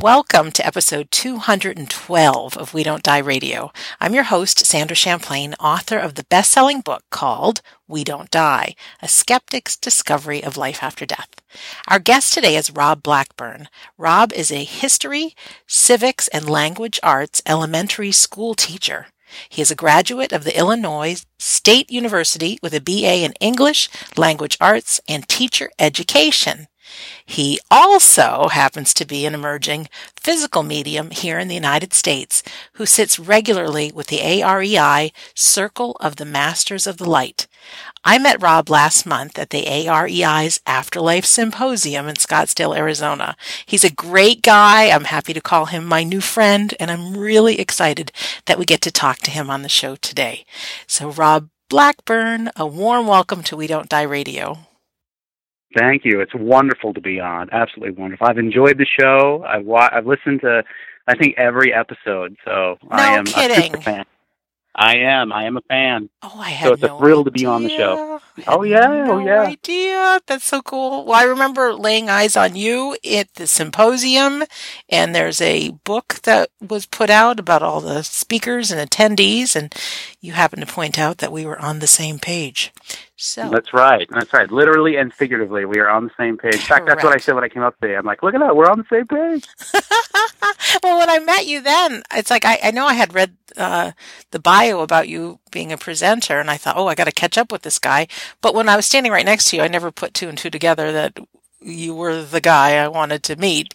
Welcome to episode 212 of We Don't Die Radio. I'm your host, Sandra Champlain, author of the best selling book called We Don't Die A Skeptic's Discovery of Life After Death. Our guest today is Rob Blackburn. Rob is a history, civics, and language arts elementary school teacher. He is a graduate of the Illinois State University with a BA in English, Language Arts, and Teacher Education. He also happens to be an emerging physical medium here in the United States who sits regularly with the AREI Circle of the Masters of the Light. I met Rob last month at the AREI's Afterlife Symposium in Scottsdale, Arizona. He's a great guy. I'm happy to call him my new friend, and I'm really excited that we get to talk to him on the show today. So, Rob Blackburn, a warm welcome to We Don't Die Radio. Thank you. It's wonderful to be on. Absolutely wonderful. I've enjoyed the show. I've wa- I've listened to I think every episode. So no I am kidding. a super fan. I am. I am a fan. Oh, I had So it's no a thrill to be on the show. Oh, yeah, no oh, yeah. idea. That's so cool. Well, I remember laying eyes on you at the symposium, and there's a book that was put out about all the speakers and attendees, and you happened to point out that we were on the same page. So That's right. That's right. Literally and figuratively, we are on the same page. In fact, that's what I said when I came up today. I'm like, look at that. We're on the same page. well, when I met you then, it's like I, I know I had read uh, the bio about you being a presenter, and I thought, oh, I got to catch up with this guy. But when I was standing right next to you, I never put two and two together that you were the guy I wanted to meet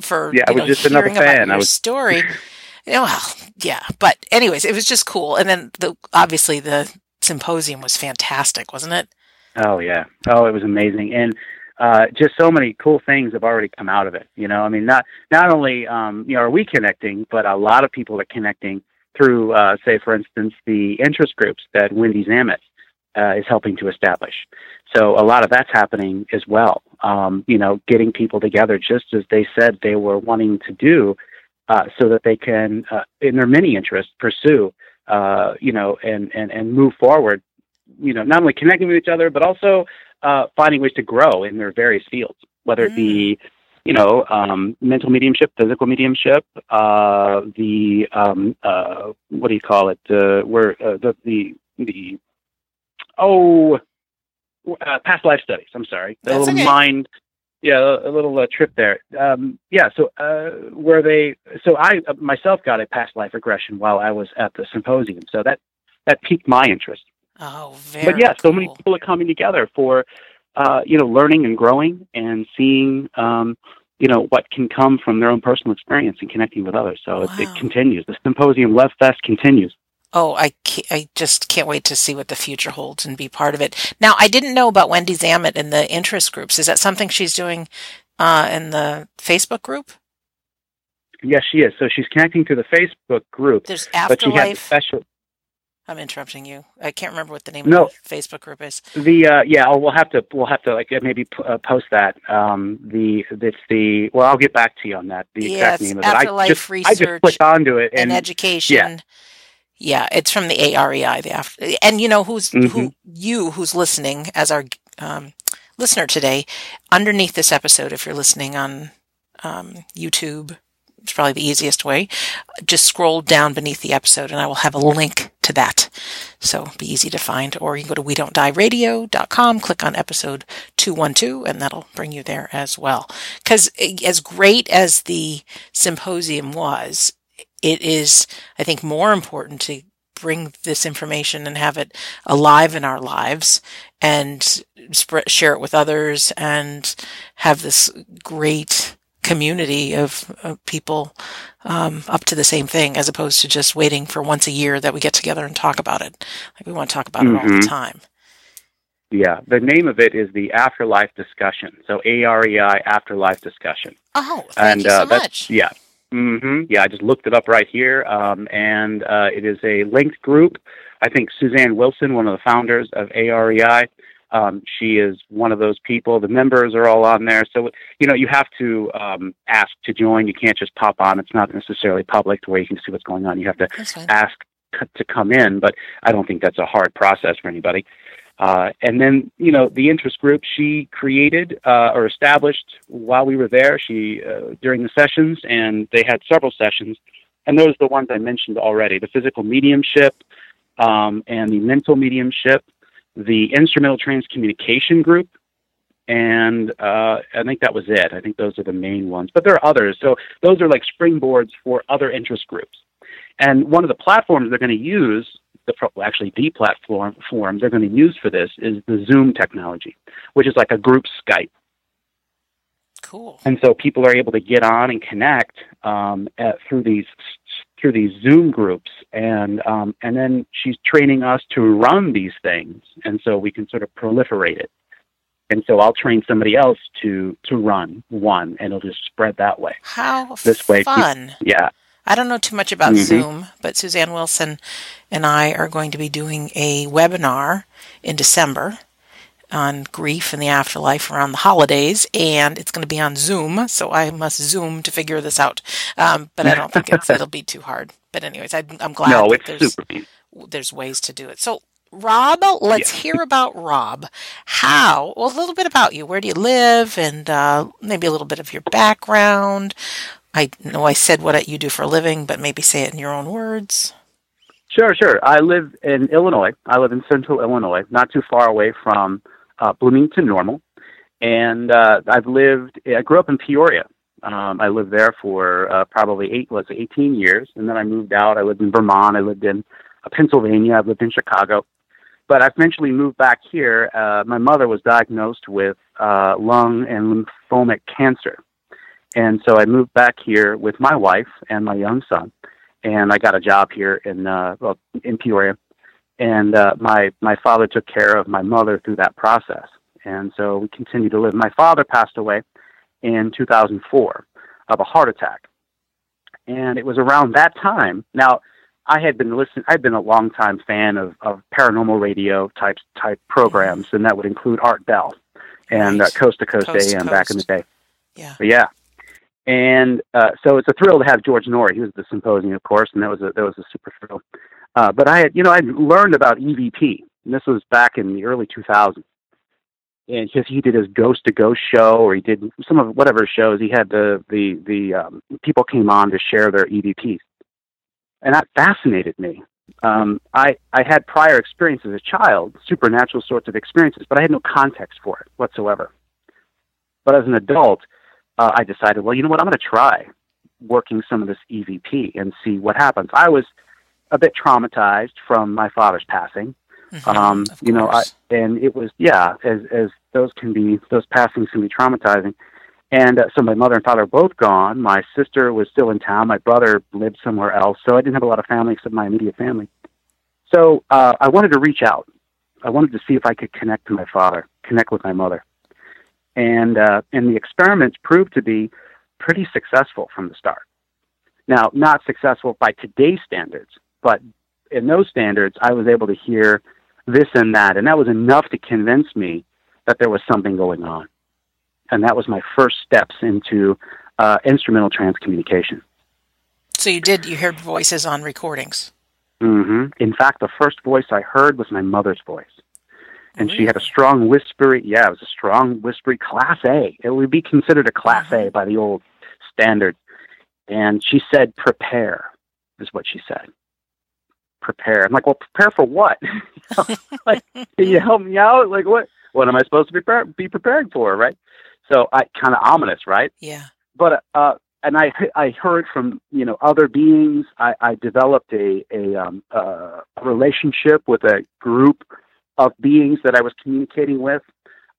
for Yeah, I was know, just another fan. I was- story. Well, yeah, but anyways, it was just cool. And then the obviously the symposium was fantastic, wasn't it? Oh yeah. Oh, it was amazing, and uh, just so many cool things have already come out of it. You know, I mean, not not only um, you know are we connecting, but a lot of people are connecting through, uh, say, for instance, the interest groups that Wendy Zammit uh, is helping to establish. So a lot of that's happening as well. Um, you know, getting people together, just as they said they were wanting to do, uh, so that they can, uh, in their many interests, pursue, uh, you know, and and and move forward you know, not only connecting with each other, but also uh, finding ways to grow in their various fields, whether it be, you know, um, mental mediumship, physical mediumship, uh, the um, uh, what do you call it? Uh, where uh, the the the oh, uh, past life studies. I'm sorry, a little okay. mind. Yeah, a, little uh, trip there. Um, yeah, so uh, where they, so I uh, myself got a past life regression while I was at the symposium, so that that piqued my interest Oh, very. but yeah, so many people are coming together for, uh, you know, learning and growing and seeing, um, you know, what can come from their own personal experience and connecting with others. So it, it continues. The symposium Love Fest continues. Oh, I, I just can't wait to see what the future holds and be part of it. Now, I didn't know about Wendy Zammit and the interest groups. Is that something she's doing uh, in the Facebook group? Yes, she is. So she's connecting to the Facebook group, There's but she has Afterlife. special. I'm interrupting you. I can't remember what the name No. of the Facebook group is. The uh, yeah, oh, we'll have to we'll have to like maybe p- uh, post that. Um, the it's the well, I'll get back to you on that. The Yeah, exact name of it. I Afterlife just I Research just clicked onto it And, and education. Yeah. yeah. it's from the AREI. The after, and you know who's who Mhm. you who's listening as our um, listener today. Underneath this episode, if you're listening on um, YouTube, it's probably the easiest way. Just scroll down beneath the episode, and I will have a link to that. So be easy to find. Or you can go to we don't die radio.com, click on episode 212, and that'll bring you there as well. Because as great as the symposium was, it is, I think, more important to bring this information and have it alive in our lives and spread, share it with others and have this great community of, of people um, up to the same thing as opposed to just waiting for once a year that we get together and talk about it. Like we want to talk about it all the Mhm. time. yeah, the name of it is the Afterlife Discussion. So A R E I Afterlife Discussion. Oh, thank and you so uh, that's much. yeah, hmm yeah. I just looked it up right here, um, and uh, it is a linked group. I think Suzanne Wilson, one of the founders of AREI, um, she is one of those people. The members are all on there, so you know you have to um, ask to join. You can't just pop on. It's not necessarily public to where you can see what's going on. You have to ask to come in, but I don't think that's a hard process for anybody. Uh, and then, you know, the interest group she created uh, or established while we were there. She uh, during the sessions, and they had several sessions, and those are the ones I mentioned already: the physical mediumship um, and the mental mediumship, the instrumental transcommunication group, and uh, I think that was it. I think those are the main ones, but there are others. So those are like springboards for other interest groups. And one of the platforms they're going to use the actually the platform form they're going to use for this is the Zoom technology, which is like a group Skype. Cool. And so people are able to get on and connect um, at, through these through these Zoom groups, and um, and then she's training us to run these things, and so we can sort of proliferate it. And so I'll train somebody else to to run one, and it'll just spread that way. How this way, fun! yeah, I don't know too much about mm-hmm. Zoom, but Suzanne Wilson and I are going to be doing a webinar in December on grief and the afterlife around the holidays, and it's going to be on Zoom, so I must Zoom to figure this out. Um, but I don't think it'll be too hard. But anyways, I, am glad no, it's there's, there's ways to do it. So Rob, let's yeah. hear about Rob. How? Well, a little bit about you. Where do you live? And uh, maybe a little bit of your background. I know I said what you do for a living, but maybe say it in your own words. Sure, sure. I live in Illinois. I live in central Illinois, not too far away from uh, Bloomington Normal. And uh, I've lived, I grew up in Peoria. Um, I lived there for uh, probably eight, was 18 years. And then I moved out. I lived in Vermont. I lived in uh, Pennsylvania. I've lived in Chicago. But I eventually moved back here. Uh, my mother was diagnosed with uh, lung and lymphomic cancer. And so I moved back here with my wife and my young son, and I got a job here in uh, well in Peoria. And uh, my my father took care of my mother through that process, and so we continued to live. My father passed away in 2004 of a heart attack, and it was around that time. Now, I had been listening. I'd been a long time fan of, of paranormal radio type type programs, and that would include Art Bell and uh, Coast to Coast, Coast AM back in the day. Yeah. But yeah. And uh, so it's a thrill to have George Noory. He was at the symposium, of course, and that was a, that was a super thrill. Uh, but I had, you know, I learned about EVP, and this was back in the early 2000s. And because he did his Ghost to Ghost show, or he did some of whatever shows, he had the the the um, people came on to share their EVPs, and that fascinated me. Um, I I had prior experience as a child, supernatural sorts of experiences, but I had no context for it whatsoever. But as an adult, uh, I decided, well, you know what, I'm going to try working some of this EVP and see what happens. I was a bit traumatized from my father's passing. Mm-hmm, um, you know, I, and it was yeah, as as those can be, those passings can be traumatizing. And uh, so my mother and father are both gone. My sister was still in town. My brother lived somewhere else, so I didn't have a lot of family except my immediate family. So uh, I wanted to reach out. I wanted to see if I could connect to my father, connect with my mother and uh, and the experiments proved to be pretty successful from the start. Now, not successful by today's standards, but in those standards, I was able to hear this and that, and that was enough to convince me that there was something going on. And that was my first steps into uh, instrumental transcommunication. So you did, you heard voices on recordings? Mm-hmm. In fact, the first voice I heard was my mother's voice and she had a strong whispery. Yeah, it was a strong whispery Class A. It would be considered a Class A mm-hmm. by the old standard. And she said, "Prepare," is what she said. Prepare. I'm like, well, prepare for what? like, can you help me out? Like, what? What am I supposed to be pre- be prepared for? Right. So I kind of ominous, right? Yeah. But uh, and I I heard from you know other beings. I, I developed a a, um, uh, relationship with a group of beings that I was communicating with.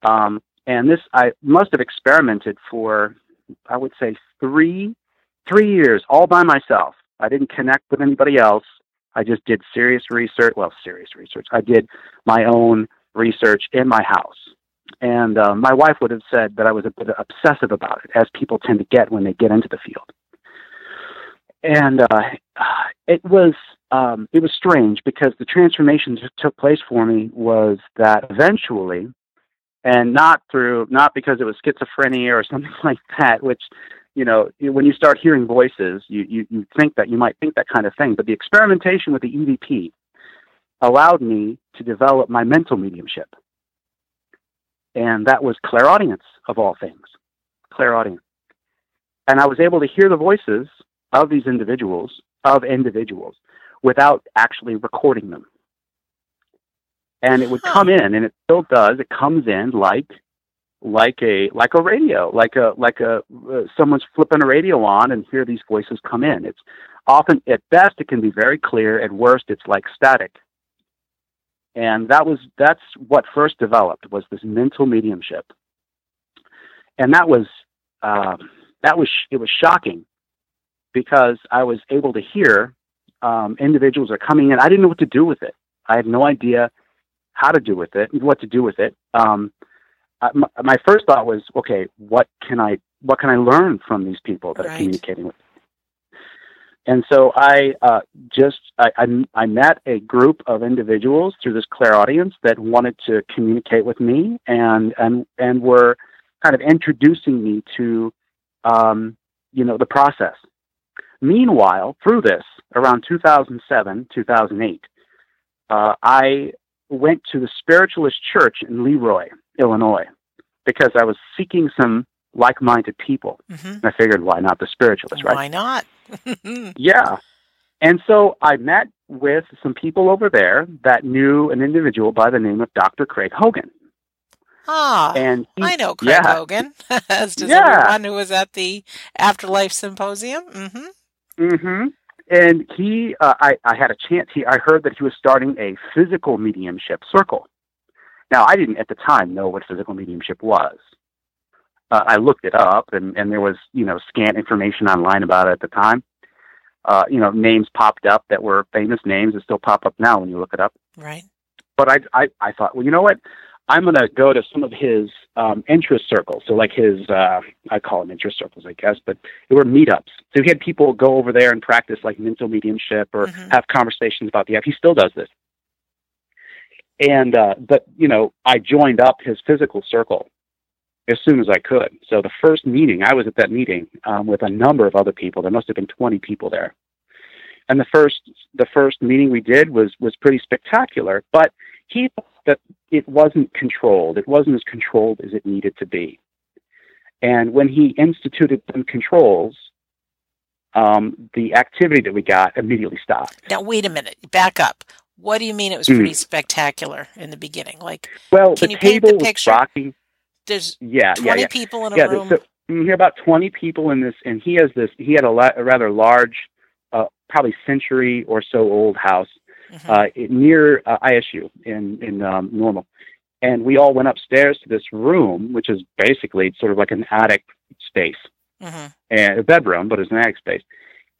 Um, and this, I must have experimented for, I would say, three, three years all by myself. I didn't connect with anybody else. I just did serious research. Well, serious research. I did my own research in my house. And uh, my wife would have said that I was a bit obsessive about it, as people tend to get when they get into the field. And uh, it was um, it was strange because the transformation that took place for me was that eventually, and not through, not because it was schizophrenia or something like that, which, you know, when you start hearing voices, you, you, you think that you might think that kind of thing. But the experimentation with the EVP allowed me to develop my mental mediumship. And that was clairaudience, of all things. Clairaudience. And I was able to hear the voices of these individuals, of individuals, without actually recording them. And it would come in, and it still does. It comes in like like a like a radio, like a like a uh, someone's flipping a radio on and hear these voices come in. It's often at best it can be very clear. At worst, it's like static. And that was that's what first developed was this mental mediumship, and that was uh, that was it was shocking because I was able to hear um, individuals are coming in. I didn't know what to do with it. I had no idea how to do with it, what to do with it. Um, I, my, my, first thought was, okay, what can I what can I learn from these people that right. are communicating with? Me? And so I uh, just I, I, I met a group of individuals through this clairaudience that wanted to communicate with me and and and were kind of introducing me to um, you know the process. Meanwhile, through this, around 2007, 2008, uh, I went to the Spiritualist Church in Leroy, Illinois, because I was seeking some like-minded people. Mm-hmm. I figured, why not the spiritualist, right? Why not? yeah. And so I met with some people over there that knew an individual by the name of Dr. Craig Hogan. Ah, and he, I know Craig yeah. Hogan, as does yeah. everyone who was at the Afterlife Symposium. Mm-hmm. Mm-hmm and he, uh, I, I had a chance. He, I heard that he was starting a physical mediumship circle. Now, I didn't at the time know what physical mediumship was. Uh, I looked it up, and, and there was, you know, scant information online about it at the time. Uh, you know, names popped up that were famous names that still pop up now when you look it up. Right. But I, I, I thought, well, you know what? I'm going to go to some of his um, interest circles. So, like his, uh, I call them interest circles, I guess, but they were meetups. So he had people go over there and practice like mental mediumship or mm-hmm. have conversations about the app. He still does this. And, uh, but, you know, I joined up his physical circle as soon as I could. So the first meeting, I was at that meeting um, with a number of other people. There must have been 20 people there. And the first, the first meeting we did was, was pretty spectacular, but he thought that it wasn't controlled. It wasn't as controlled as it needed to be. And when he instituted some controls, um, the activity that we got immediately stopped. Now, wait a minute. Back up. What do you mean it was pretty mm. spectacular in the beginning? Like, well, can the you paint the picture? rocking. There's yeah, 20 yeah, yeah. people in a yeah, room. So you hear about 20 people in this, and he has this, he had a, la- a rather large, uh, probably century or so old house mm-hmm. uh, near uh, ISU in in um, Normal, and we all went upstairs to this room, which is basically sort of like an attic space mm-hmm. and a bedroom, but it's an attic space.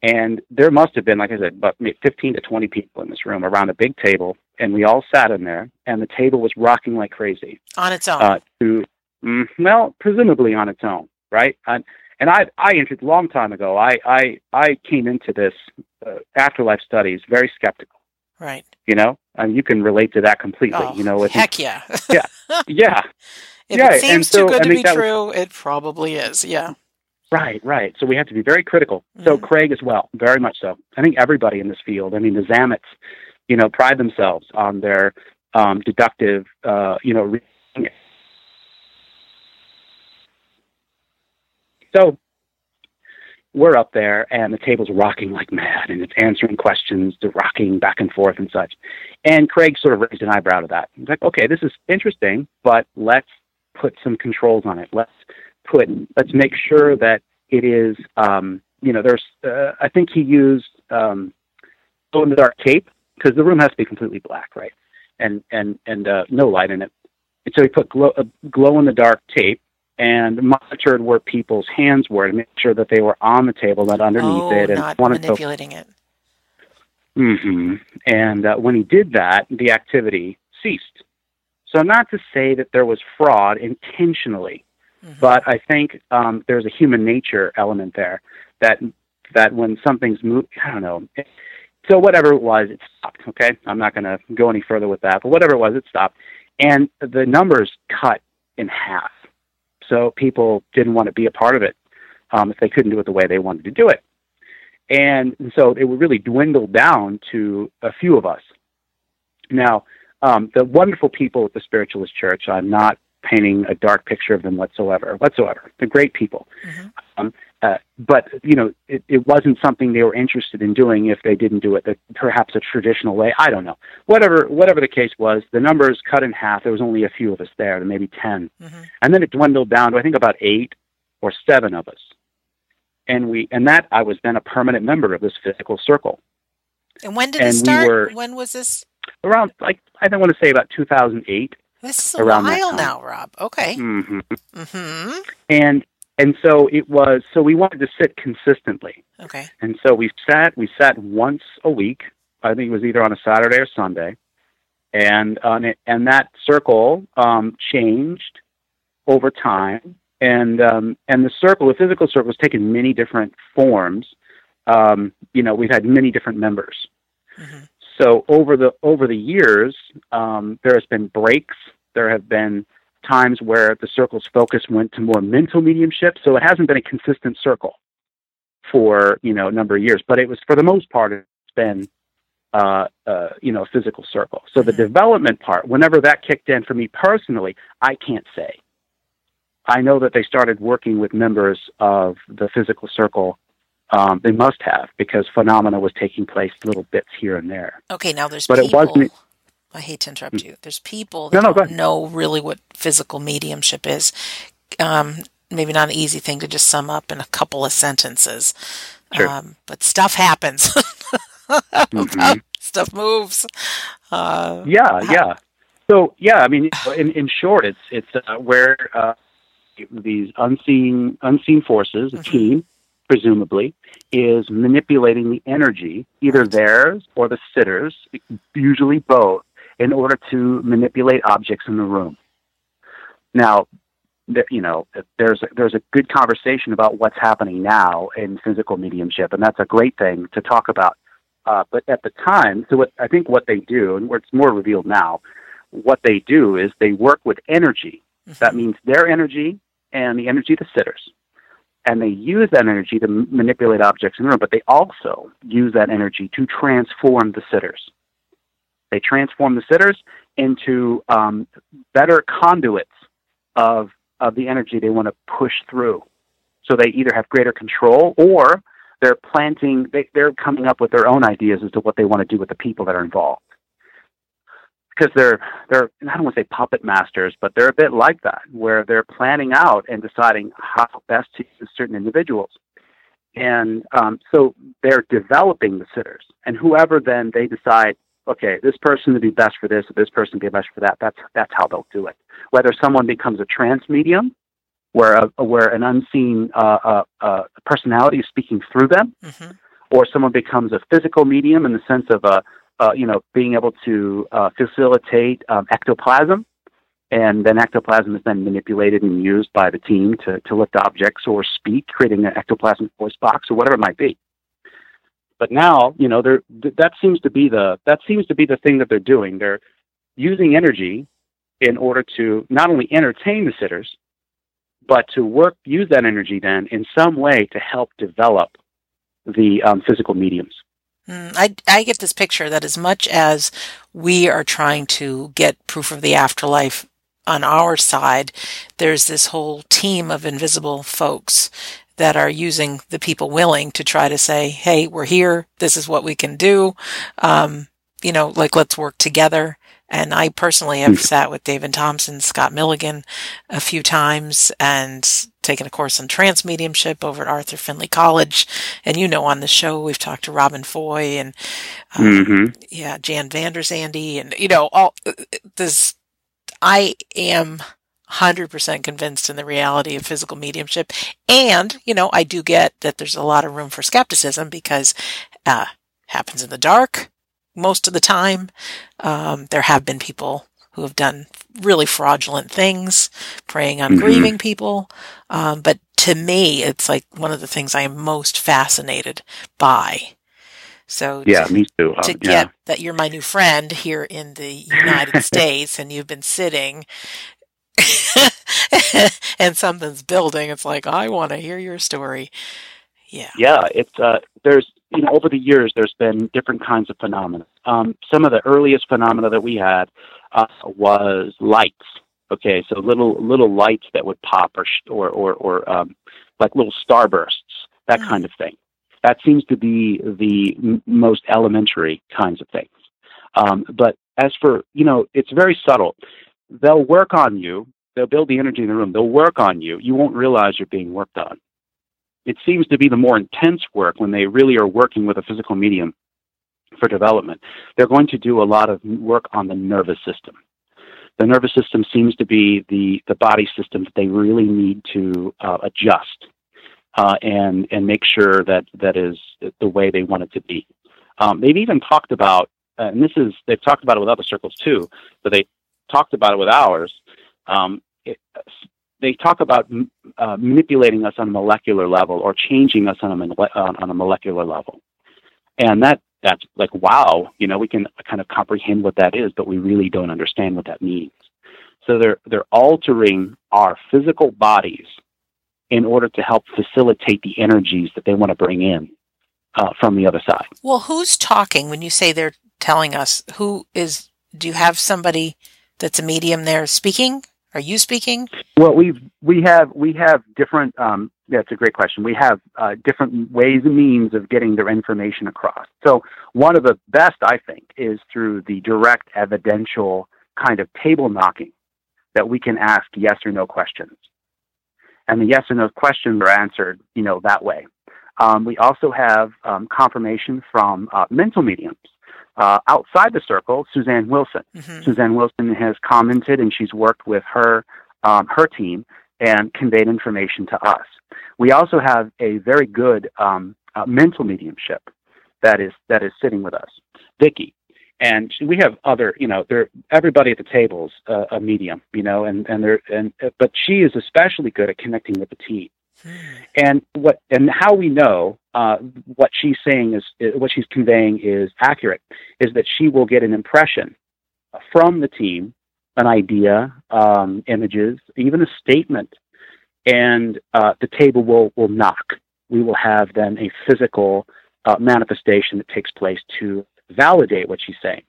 And there must have been, like I said, about 15 to 20 people in this room around a big table, and we all sat in there, and the table was rocking like crazy on its own. Uh, to mm, well, presumably on its own, right? And, and I I entered a long time ago. I I I came into this uh, afterlife studies very skeptical Right. You know, and you can relate to that completely. Oh, you know, heck yeah. yeah. Yeah. if yeah. it seems so, too good to be true, was, it probably is. Yeah. Right, right. So we have to be very critical. Mm. So Craig as well, very much so. I think everybody in this field. I mean, the Zammits, you know, pride themselves on their um, deductive, uh, you know. So we're up there and the table's rocking like mad and it's answering questions, the rocking back and forth and such. And Craig sort of raised an eyebrow to that. He's like, okay, this is interesting, but let's put some controls on it. Let's put, let's make sure that it is, um, you know, there's, uh, I think he used, um, glow in the dark tape because the room has to be completely black, right? And, and, and, uh, no light in it. And so he put glow, uh, glow in the dark tape and monitored where people's hands were to make sure that they were on the table, not underneath oh, it, and not wanted manipulating to... it. Mm-hmm. And uh, when he did that, the activity ceased. So, not to say that there was fraud intentionally, mm-hmm. but I think um, there's a human nature element there that that when something's moved, I don't know. So whatever it was, it stopped. Okay, I'm not going to go any further with that, but whatever it was, it stopped, and the numbers cut in half so people didn't want to be a part of it um, if they couldn't do it the way they wanted to do it. And so it would really dwindle down to a few of us. Now, um, the wonderful people at the Spiritualist Church, I'm not painting a dark picture of them whatsoever. Whatsoever, they're great people. Mm-hmm. Um, uh, but you know, it, it wasn't something they were interested in doing if they didn't do it the, perhaps a traditional way. I don't know. Whatever, whatever the case was, the numbers cut in half. There was only a few of us there, maybe 10 mm-hmm. and then it dwindled down to I think about eight or seven of us. And we, and that I was then a permanent member of this physical circle. And when did and it start? We were, when was this? Around like I don't want to say about 2008. This is a while now, Rob. Okay. Mm-hmm. Mm-hmm. And and so it was. So we wanted to sit consistently. Okay. And so we sat. We sat once a week. I think it was either on a Saturday or Sunday, and on it, and that circle um, changed over time. And um, and the circle, the physical circle, has taken many different forms. Um, you know, we've had many different members. Mm-hmm. So over the over the years, um, there has been breaks. There have been times where the circle's focus went to more mental mediumship. So it hasn't been a consistent circle for you know a number of years, but it was for the most part it's been uh, uh, you know a physical circle. So the mm-hmm. development part, whenever that kicked in for me personally, I can't say. I know that they started working with members of the physical circle um, they must have because phenomena was taking place little bits here and there. Okay, now there's but people, it wasn't. I hate to interrupt you. There's people that no, no, don't know really what physical mediumship is. Um, maybe not an easy thing to just sum up in a couple of sentences. Sure. Um, but stuff happens. mm-hmm. Stuff moves. Uh, yeah, yeah. So yeah, I mean, in, in short, it's it's uh, where uh, these unseen unseen forces, a mm-hmm. team, presumably, is manipulating the energy, either theirs or the sitters, usually both, in order to manipulate objects in the room. Now, you know, there's a, there's a good conversation about what's happening now in physical mediumship, and that's a great thing to talk about. Uh, but at the time, so what I think what they do, and it's more revealed now, what they do is they work with energy. Mm-hmm. That means their energy and the energy of the sitters and they use that energy to m- manipulate objects in the room, but they also use that energy to transform the sitters. They transform the sitters into um, better conduits of, of the energy they want to push through. So they either have greater control or they're planting, they, they're coming up with their own ideas as to what they want to do with the people that are involved because they're they're I don't want to say puppet masters, but they're a bit like that, where they're planning out and deciding how best to use certain individuals, and um, so they're developing the sitters, and whoever then they decide, okay, this person would be best for this, or this person would be best for that. That's that's how they'll do it. Whether someone becomes a trance medium, where a, where an unseen uh, uh, uh, personality is speaking through them, mm-hmm. or someone becomes a physical medium in the sense of a uh, you know, being able to uh, facilitate um, ectoplasm, and then ectoplasm is then manipulated and used by the team to, to lift objects or speak, creating an ectoplasmic voice box or whatever it might be. But now, you know, there that seems to be the that seems to be the thing that they're doing. They're using energy in order to not only entertain the sitters, but to work use that energy then in some way to help develop the um, physical mediums. Mm, I, I get this picture that as much as we are trying to get proof of the afterlife on our side, there's this whole team of invisible folks that are using the people willing to try to say, hey, we're here. This is what we can do. Um, you know, like let's work together. And I personally have hmm. sat with David Thompson, Scott Milligan a few times and taken a course in trance mediumship over at Arthur Findlay College. And you know, on the show, we've talked to Robin Foy and, um, mm-hmm. yeah, Jan Vanderzande and, you know, all this, I am 100% convinced in the reality of physical mediumship. And, you know, I do get that there's a lot of room for skepticism because, uh, happens in the dark most of the time. Um, there have been people who have done really fraudulent things, preying on mm-hmm. grieving people. Um, but to me, it's like one of the things I am most fascinated by. So yeah, to, me too. Uh, to get that you're my new friend here in the United States, and you've been sitting, and something's building. It's like I want to hear your story. Yeah. Yeah, it's uh, there's you know over the years there's been different kinds of phenomena. Um, some of the earliest phenomena that we had uh, was lights. Okay, so little little lights that would pop, or or or, or um, like little starbursts, that kind of thing. That seems to be the m- most elementary kinds of things. Um, but as for you know, it's very subtle. They'll work on you. They'll build the energy in the room. They'll work on you. You won't realize you're being worked on. It seems to be the more intense work when they really are working with a physical medium for development. They're going to do a lot of work on the nervous system. The nervous system seems to be the, the body system that they really need to uh, adjust uh, and and make sure that that is the way they want it to be. Um, they've even talked about, and this is they've talked about it with other circles too, but they talked about it with ours. Um, it, they talk about uh, manipulating us on a molecular level or changing us on a, on a molecular level, and that that's like wow, you know, we can kind of comprehend what that is, but we really don't understand what that means. So they're they're altering our physical bodies in order to help facilitate the energies that they want to bring in uh, from the other side. Well, who's talking when you say they're telling us? Who is? Do you have somebody that's a medium there speaking? Are you speaking? Well, we we have we have different. Um, that's a great question. We have uh, different ways and means of getting their information across. So one of the best, I think, is through the direct evidential kind of table knocking that we can ask yes or no questions and the yes or no questions are answered, you know, that way. Um, we also have um, confirmation from uh, mental mediums. Uh, outside the circle, Suzanne Wilson. Mm-hmm. Suzanne Wilson has commented, and she's worked with her um, her team and conveyed information to us. We also have a very good um, uh, mental mediumship that is that is sitting with us. Vicky, and we have other you know there everybody at the table's uh, a medium you know and and there and but she is especially good at connecting with the team and what and how we know uh, what she's saying is what she's conveying is accurate is that she will get an impression from the team an idea um, images even a statement and uh, the table will will knock we will have then a physical uh, manifestation that takes place to validate what she's saying.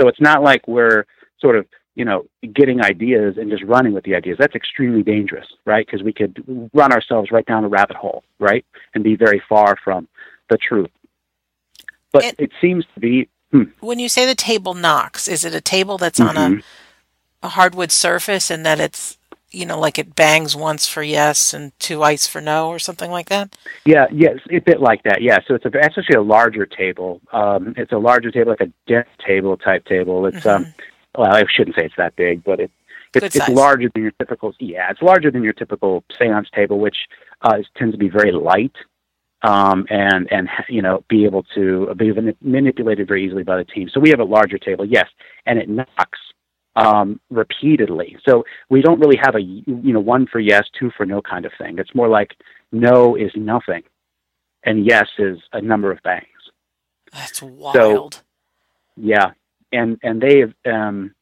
So it's not like we're sort of, you know, getting ideas and just running with the ideas. That's extremely dangerous, right? Because we could run ourselves right down a rabbit hole, right? And be very far from the truth. But it, it seems to be. Hmm. When you say the table knocks, is it a table that's mm-hmm. on a, a hardwood surface and that it's you know, like it bangs once for yes and two ice for no, or something like that? Yeah, yes, a bit like that. Yeah, so it's a, it's actually a larger table. Um, it's a larger table, like a dinner table type table. It's um, mm-hmm. um, well, I shouldn't say it's that big, but it, it's it's larger than your typical. Yeah, it's larger than your typical seance table, which uh, tends to be very light. Um, and and you know be able to be manipulated very easily by the team. So we have a larger table, yes, and it knocks um, repeatedly. So we don't really have a you know one for yes, two for no kind of thing. It's more like no is nothing, and yes is a number of bangs. That's wild. So, yeah, and and they have. Um,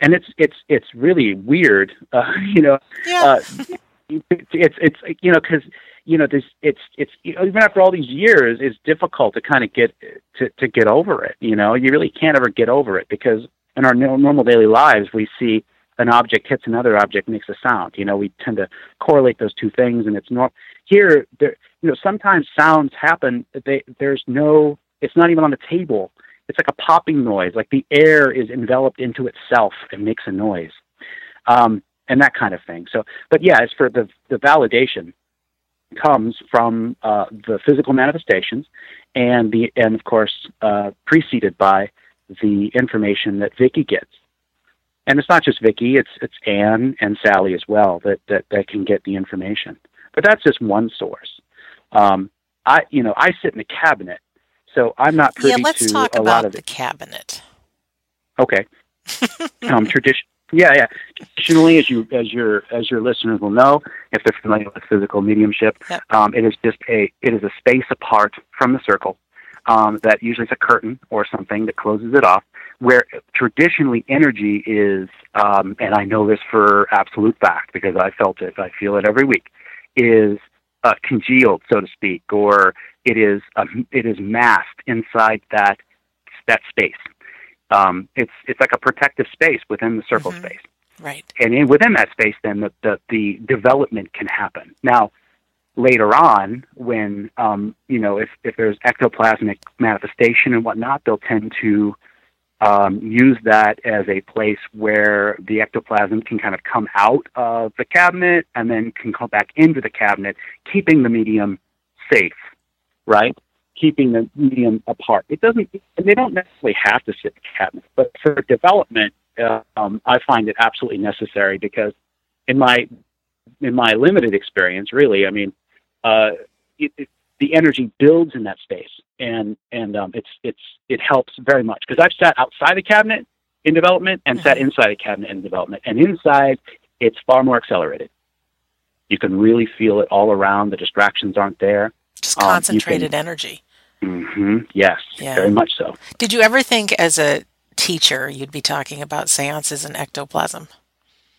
and it's it's it's really weird, uh, you know. Yeah. Uh, it's it's you know because you know this it's it's you know, even after all these years it's difficult to kind of get to to get over it you know you really can't ever get over it because in our normal daily lives, we see an object hits another object makes a sound. You know, we tend to correlate those two things, and it's not here. There, you know, sometimes sounds happen. They, there's no. It's not even on the table. It's like a popping noise, like the air is enveloped into itself and makes a noise, um, and that kind of thing. So, but yeah, as for the the validation, comes from uh, the physical manifestations, and the and of course uh, preceded by the information that Vicky gets. And it's not just Vicky; it's it's Anne and Sally as well that that, that can get the information. But that's just one source. Um, I you know I sit in the cabinet, so I'm not privy yeah, let's to talk a about lot of the cabinet. Okay. um, tradition. Yeah, yeah. Traditionally, as you as your as your listeners will know, if they're familiar with physical mediumship, yep. um, it is just a it is a space apart from the circle um, that usually is a curtain or something that closes it off. Where traditionally energy is, um, and I know this for absolute fact because I felt it, I feel it every week, is uh, congealed, so to speak, or it is uh, it is masked inside that that space. Um, it's it's like a protective space within the circle Mhm. space, Right. and in, within that space, then the, the the development can happen. Now, later on, when um, you know if if there's ectoplasmic manifestation and whatnot, they'll tend to um, use that as a place where the ectoplasm can kind of come out of the cabinet and then can come back into the cabinet, keeping the medium safe, right? Keeping the medium apart. It doesn't. And they don't necessarily have to sit in the cabinet, but for development, uh, um, I find it absolutely necessary because in my in my limited experience, really, I mean, uh, it, it, the energy builds in that space, and and um, it's it's it helps very much because I've sat outside the cabinet in development and sat Mhm. inside a cabinet in development, and inside it's far more accelerated. You can really feel it all around. The distractions aren't there. Just Um, concentrated can- energy. hmm Yes, Yeah. very much so. Did you ever think as a teacher you'd be talking about seances and ectoplasm?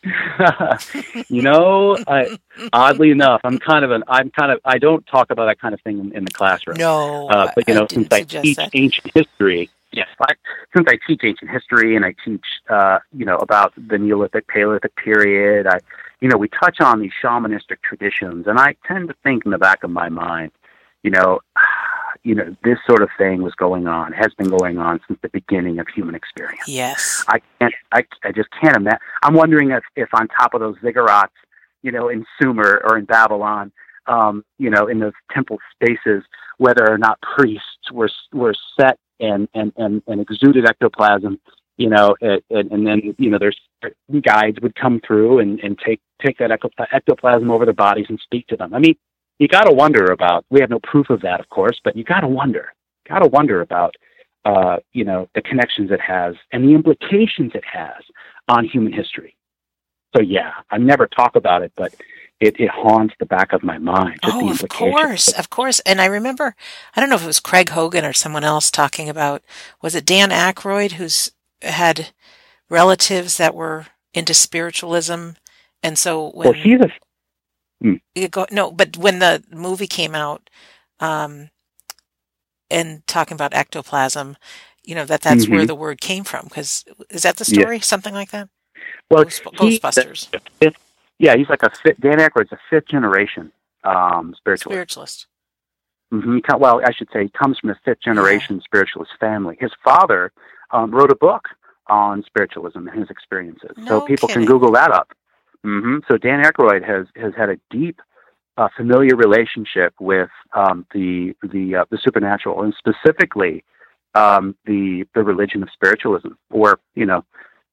you know, I, oddly enough, I'm kind of an I'm kind of I don't talk about that kind of thing in, in the classroom. No. Uh, but you I know, didn't since I teach that. ancient history, yes, I, since I teach ancient history and I teach, uh, you know, about the Neolithic, Paleolithic period, I, you know, we touch on these shamanistic traditions, and I tend to think in the back of my mind, you know, you know, this sort of thing was going on, has been going on since the beginning of human experience. Yes. I can't, I, I just can't imagine. I'm wondering if, if on top of those ziggurats, you know, in Sumer or in Babylon, um, you know, in those temple spaces, whether or not priests were were set and and and, and exuded ectoplasm, you know, and, and, and then you know, there's guides would come through and and take take that ectoplasm over their bodies and speak to them. I mean, you got to wonder about. We have no proof of that, of course, but you got to wonder. Got to wonder about uh, you know, the connections it has and the implications it has on human history. So yeah, I never talk about it, but it, it haunts the back of my mind. Just Oh, of course, of course. And I remember, I don't know if it was Craig Hogan or someone else talking about, was it Dan Aykroyd who's had relatives that were into spiritualism? And so when Well, he's a you go, no, but when the movie came out, um, and talking about ectoplasm, you know, that that's where Mhm. the word came from. Cause is that the Yeah. story? Something like that? well, Ghost- he- Ghostbusters. fifth- yeah, he's like a fifth, Dan Aykroyd's a fifth generation um, spiritualist. Spiritualist. hmm Well, I should say he comes from a fifth generation spiritualist family. His father um, wrote a book on spiritualism and his experiences, No so people kidding. can Google that up. Hmm So Dan Aykroyd has has had a deep, uh, familiar relationship with um, the the uh, the supernatural, and specifically um, the the religion of spiritualism, or you know,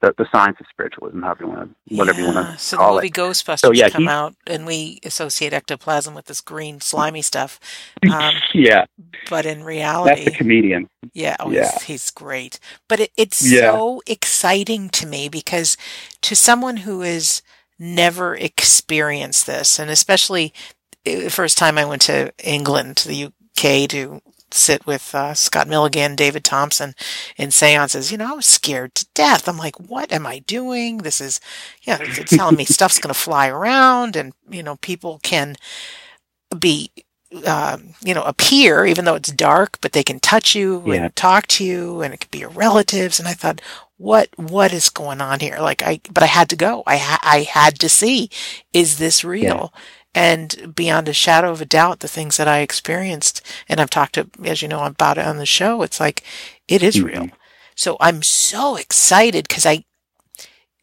the the science of spiritualism, however you want to whatever you want to So call the movie it. Ghostbusters So, yeah, come he- out, and we associate ectoplasm with this green slimy stuff. Um, yeah, but in reality, that's reality, the comedian. yeah, oh, Yeah. He's, he's great. But it, it's Yeah. so exciting to me because to someone who has never experienced this, and especially uh, the first time I went to England, to the UK, to sit with uh, Scott Milligan, David Thompson in seances, you know, I was scared to death. I'm like, what am I doing? This is, you know, it's telling me stuff's going to fly around and, you know, people can be, um, you know, appear even though it's dark, but they can touch you Yeah. and talk to you and it could be your relatives. And I thought, what, what is going on here? Like I, but I had to go. I, ha- I had to see, is this real? And beyond a shadow of a doubt, the things that I experienced, and I've talked to, as you know, about it on the show, it's like, it is Mhm. real. So I'm so excited because I,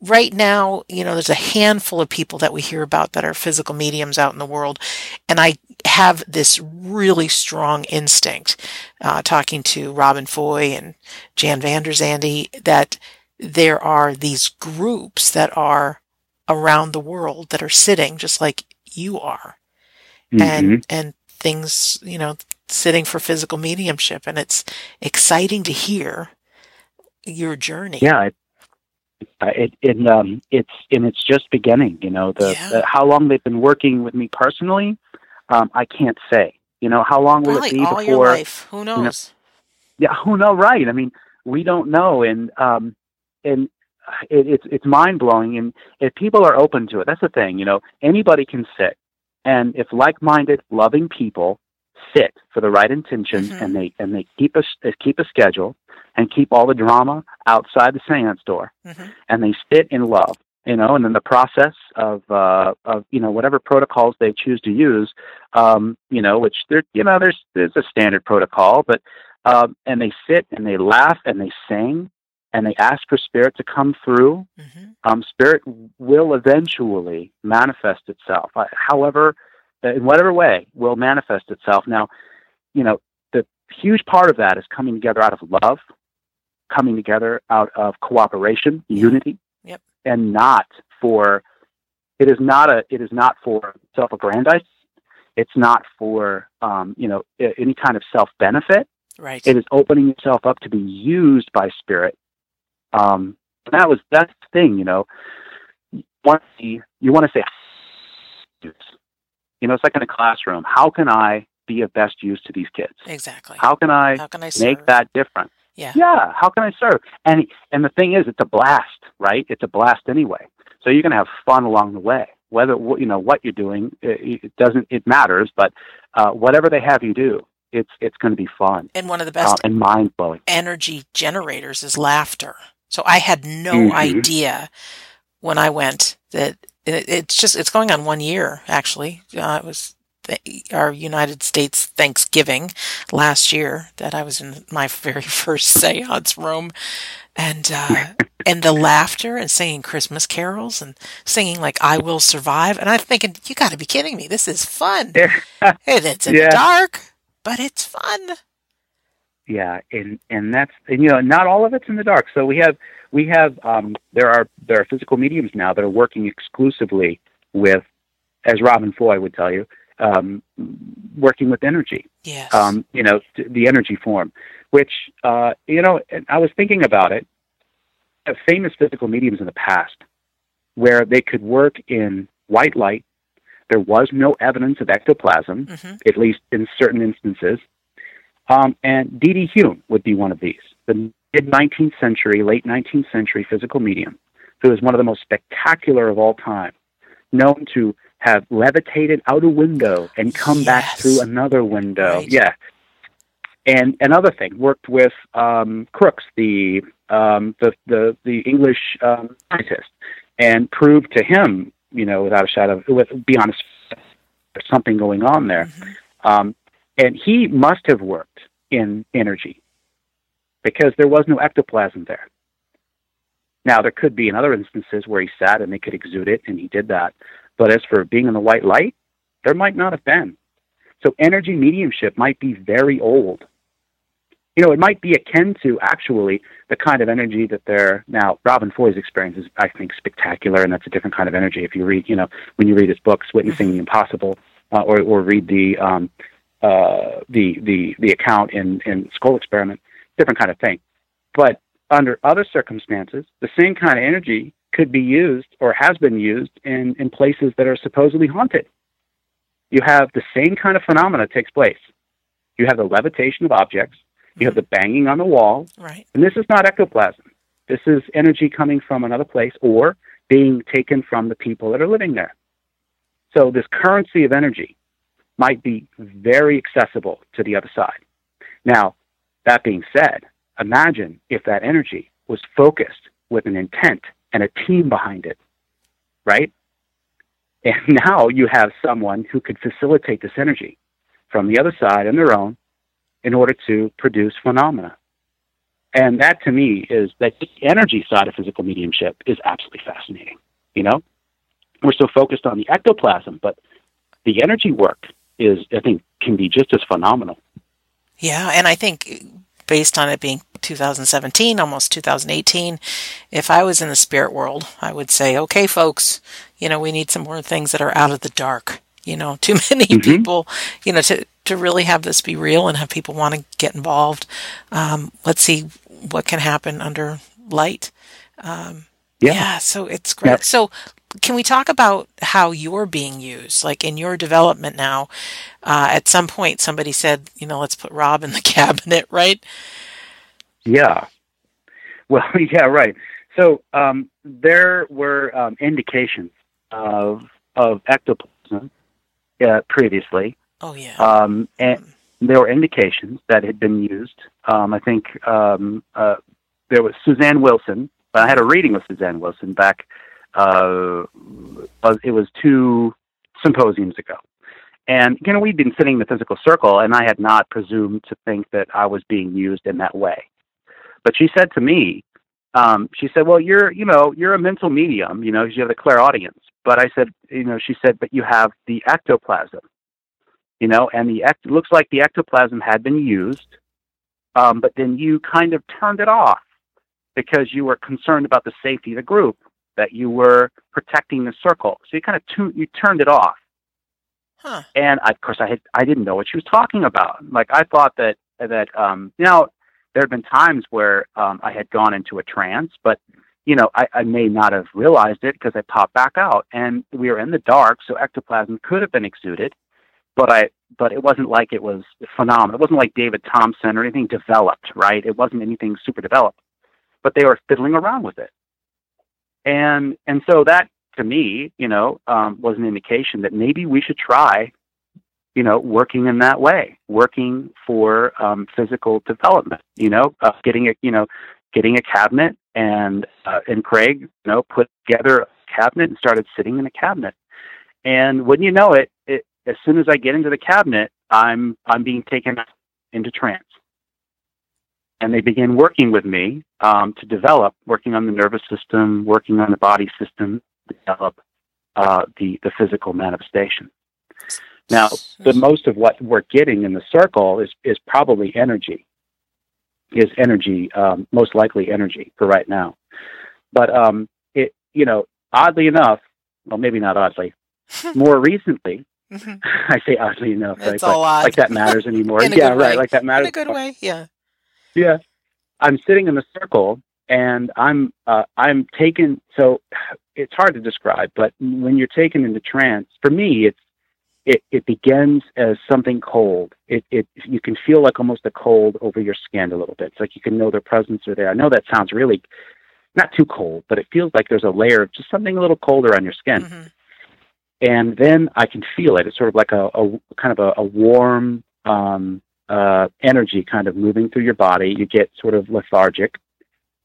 right now, you know, there's a handful of people that we hear about that are physical mediums out in the world. And I have this really strong instinct, uh, talking to Robin Foy and Jan Vander Zandy, that there are these groups that are around the world that are sitting just like you are Mhm. and and things you know sitting for physical mediumship and it's exciting to hear your journey yeah, it, uh, it, it um, it's and it's just beginning. You know, the, Yeah. the how long they've been working with me personally, um, I can't say. You know, how long will probably it be all before? your life who knows Yeah, who know? Right. I mean, we don't know, and um, and it, it's it's mind blowing. And if people are open to it, that's the thing. You know, anybody can sit, and if like minded, loving people sit for the right intention Mhm. and they and they keep a they keep a schedule and keep all the drama outside the seance door. Hmm and they sit in love you know and then the process of uh of you know whatever protocols they choose to use um you know which there you know there's there's a standard protocol but um and they sit and they laugh and they sing and they ask for spirit to come through. Hmm um, spirit will eventually manifest itself. Uh, However, uh, in whatever way, will manifest itself. Now, you know, the huge part of that is coming together out of love, coming together out of cooperation, unity, Yep. and not for. It is not a. It is not for self-aggrandizement. It's not for um, you know any kind of self-benefit Right. it is opening itself up to be used by spirit um and that was that's the thing you know you, you want to say you know it's like in a classroom how can i be of best use to these kids exactly. how can i How can I make serve? that different Yeah. yeah how can i serve and and the thing is it's a blast right it's a blast anyway so you're going to have fun along the way whether you know what you're doing it, it doesn't it matters but uh, whatever they have you do it's it's going to be fun And one of the uh, best and mind blowing energy generators is laughter. So I had no Mhm. idea when I went that it, it's just it's going on one year actually. Uh, it was our United States Thanksgiving last year that I was in my very first seance room, and uh, and the laughter and singing Christmas carols and singing like "I Will Survive," and I'm thinking, you got to be kidding me! This is fun. And it's in Yeah. the dark, but it's fun. yeah and and that's and you know not all of it's in the dark so we have we have um there are there are physical mediums now that are working exclusively with as robin foy would tell you um working with energy Yes. um you know the energy form which uh you know and i was thinking about it famous physical mediums in the past where they could work in white light there was no evidence of ectoplasm hmm at least in certain instances. Um, and D.D. Home would be one of these, the mid 19th century, late 19th century physical medium, who is one of the most spectacular of all time, known to have levitated out a window and come back through another window. Right. Yeah. And another thing, worked with um, Crookes, the, um, the, the, the English um, scientist, and proved to him, you know, without a shadow, with, beyond a there's something going on there. Mhm. Um, and he must have worked in energy because there was no ectoplasm there. Now, there could be in other instances where he sat and they could exude it, and he did that. But as for being in the white light, there might not have been. So, energy mediumship might be very old. You know, it might be akin to actually the kind of energy that they're now. Robin Foy's experience is, I think, spectacular, and that's a different kind of energy. If you read, you know, when you read his books, Witnessing the Impossible, uh, or or read the um, uh, the the the account in in Scole Experiment, different kind of thing. But under other circumstances, the same kind of energy could be used or has been used in in places that are supposedly haunted. You have the same kind of phenomena takes place. You have the levitation of objects. You have the mm-hmm. banging on the wall, Right. and this is not ectoplasm. This is energy coming from another place or being taken from the people that are living there. So this currency of energy might be very accessible to the other side. Now, that being said, imagine if that energy was focused with an intent and a team behind it, right? And now you have someone who could facilitate this energy from the other side on their own in order to produce phenomena. And that to me is that the energy side of physical mediumship is absolutely fascinating. You know, we're so focused on the ectoplasm, but the energy work is, I think, can be just as phenomenal. Yeah, and I think based on it being 2017, almost 2018, if I was in the spirit world, I would say, okay, folks, you know, we need some more things that are out of the dark. You know, too many Mhm. people, you know, to to really have this be real and have people want to get involved. Um, let's see what can happen under light. Um, Yeah. yeah, so it's great. Yep. So, can we talk about how you're being used, like in your development now? Uh, at some point, somebody said, you know, let's put Rob in the cabinet, right? Yeah. Well, yeah, right. So um, there were um, indications of of ectoplasm uh, previously, Oh yeah. Um, and there were indications that had been used. Um, I think um, uh, there was Suzanne Wilson. I had a reading with Suzanne Wilson back. Uh, it was two symposiums ago, and you know we'd been sitting in the physical circle, and I had not presumed to think that I was being used in that way. But she said to me, um, she said, "Well, you're you know you're a mental medium, you know, you have the clairaudience." But I said, you know, she said, "But you have the ectoplasm." you know, and the ect- looks like the ectoplasm had been used, um, but then you kind of turned it off because you were concerned about the safety of the group, that you were protecting the circle. So you kind of tu- you turned it off. Huh. And I, of course, I had I didn't know what she was talking about. Like I thought that that um, you know there had been times where um, I had gone into a trance, but you know I, I may not have realized it because I popped back out, and we were in the dark, so ectoplasm could have been exuded but I but it wasn't like it was phenomenal. It wasn't like David Thompson or anything developed, right? It wasn't anything super developed. But they were fiddling around with it. And and so that to me, you know, um, was an indication that maybe we should try, you know, working in that way, working for um, physical development. You know, uh, getting a you know, getting a cabinet and uh, and Craig, you know, put together a cabinet and started sitting in a cabinet. And wouldn't you know it, it as soon as I get into the cabinet, I'm I'm being taken into trance. And they begin working with me um, to develop, working on the nervous system, working on the body system, develop uh, the the physical manifestation. Now, the most of what we're getting in the circle is is probably energy. Is energy um, most likely energy for right now? But um, it you know, oddly enough, well, maybe not oddly, more recently, Mm-hmm. I say oddly enough, right? Like, like, that matters anymore. yeah, right. Like that matters. In a good way. Yeah. Yeah. I'm sitting in the circle and I'm uh, I'm taken. So it's hard to describe, but when you're taken into trance, for me, it's it, it begins as something cold. It, it you can feel like almost a cold over your skin a little bit. It's like you can know their presence are there. I know that sounds really not too cold, but it feels like there's a layer of just something a little colder on your skin. Mm-hmm and then I can feel it. It's sort of like a, a kind of a, a warm um, uh, energy kind of moving through your body. You get sort of lethargic,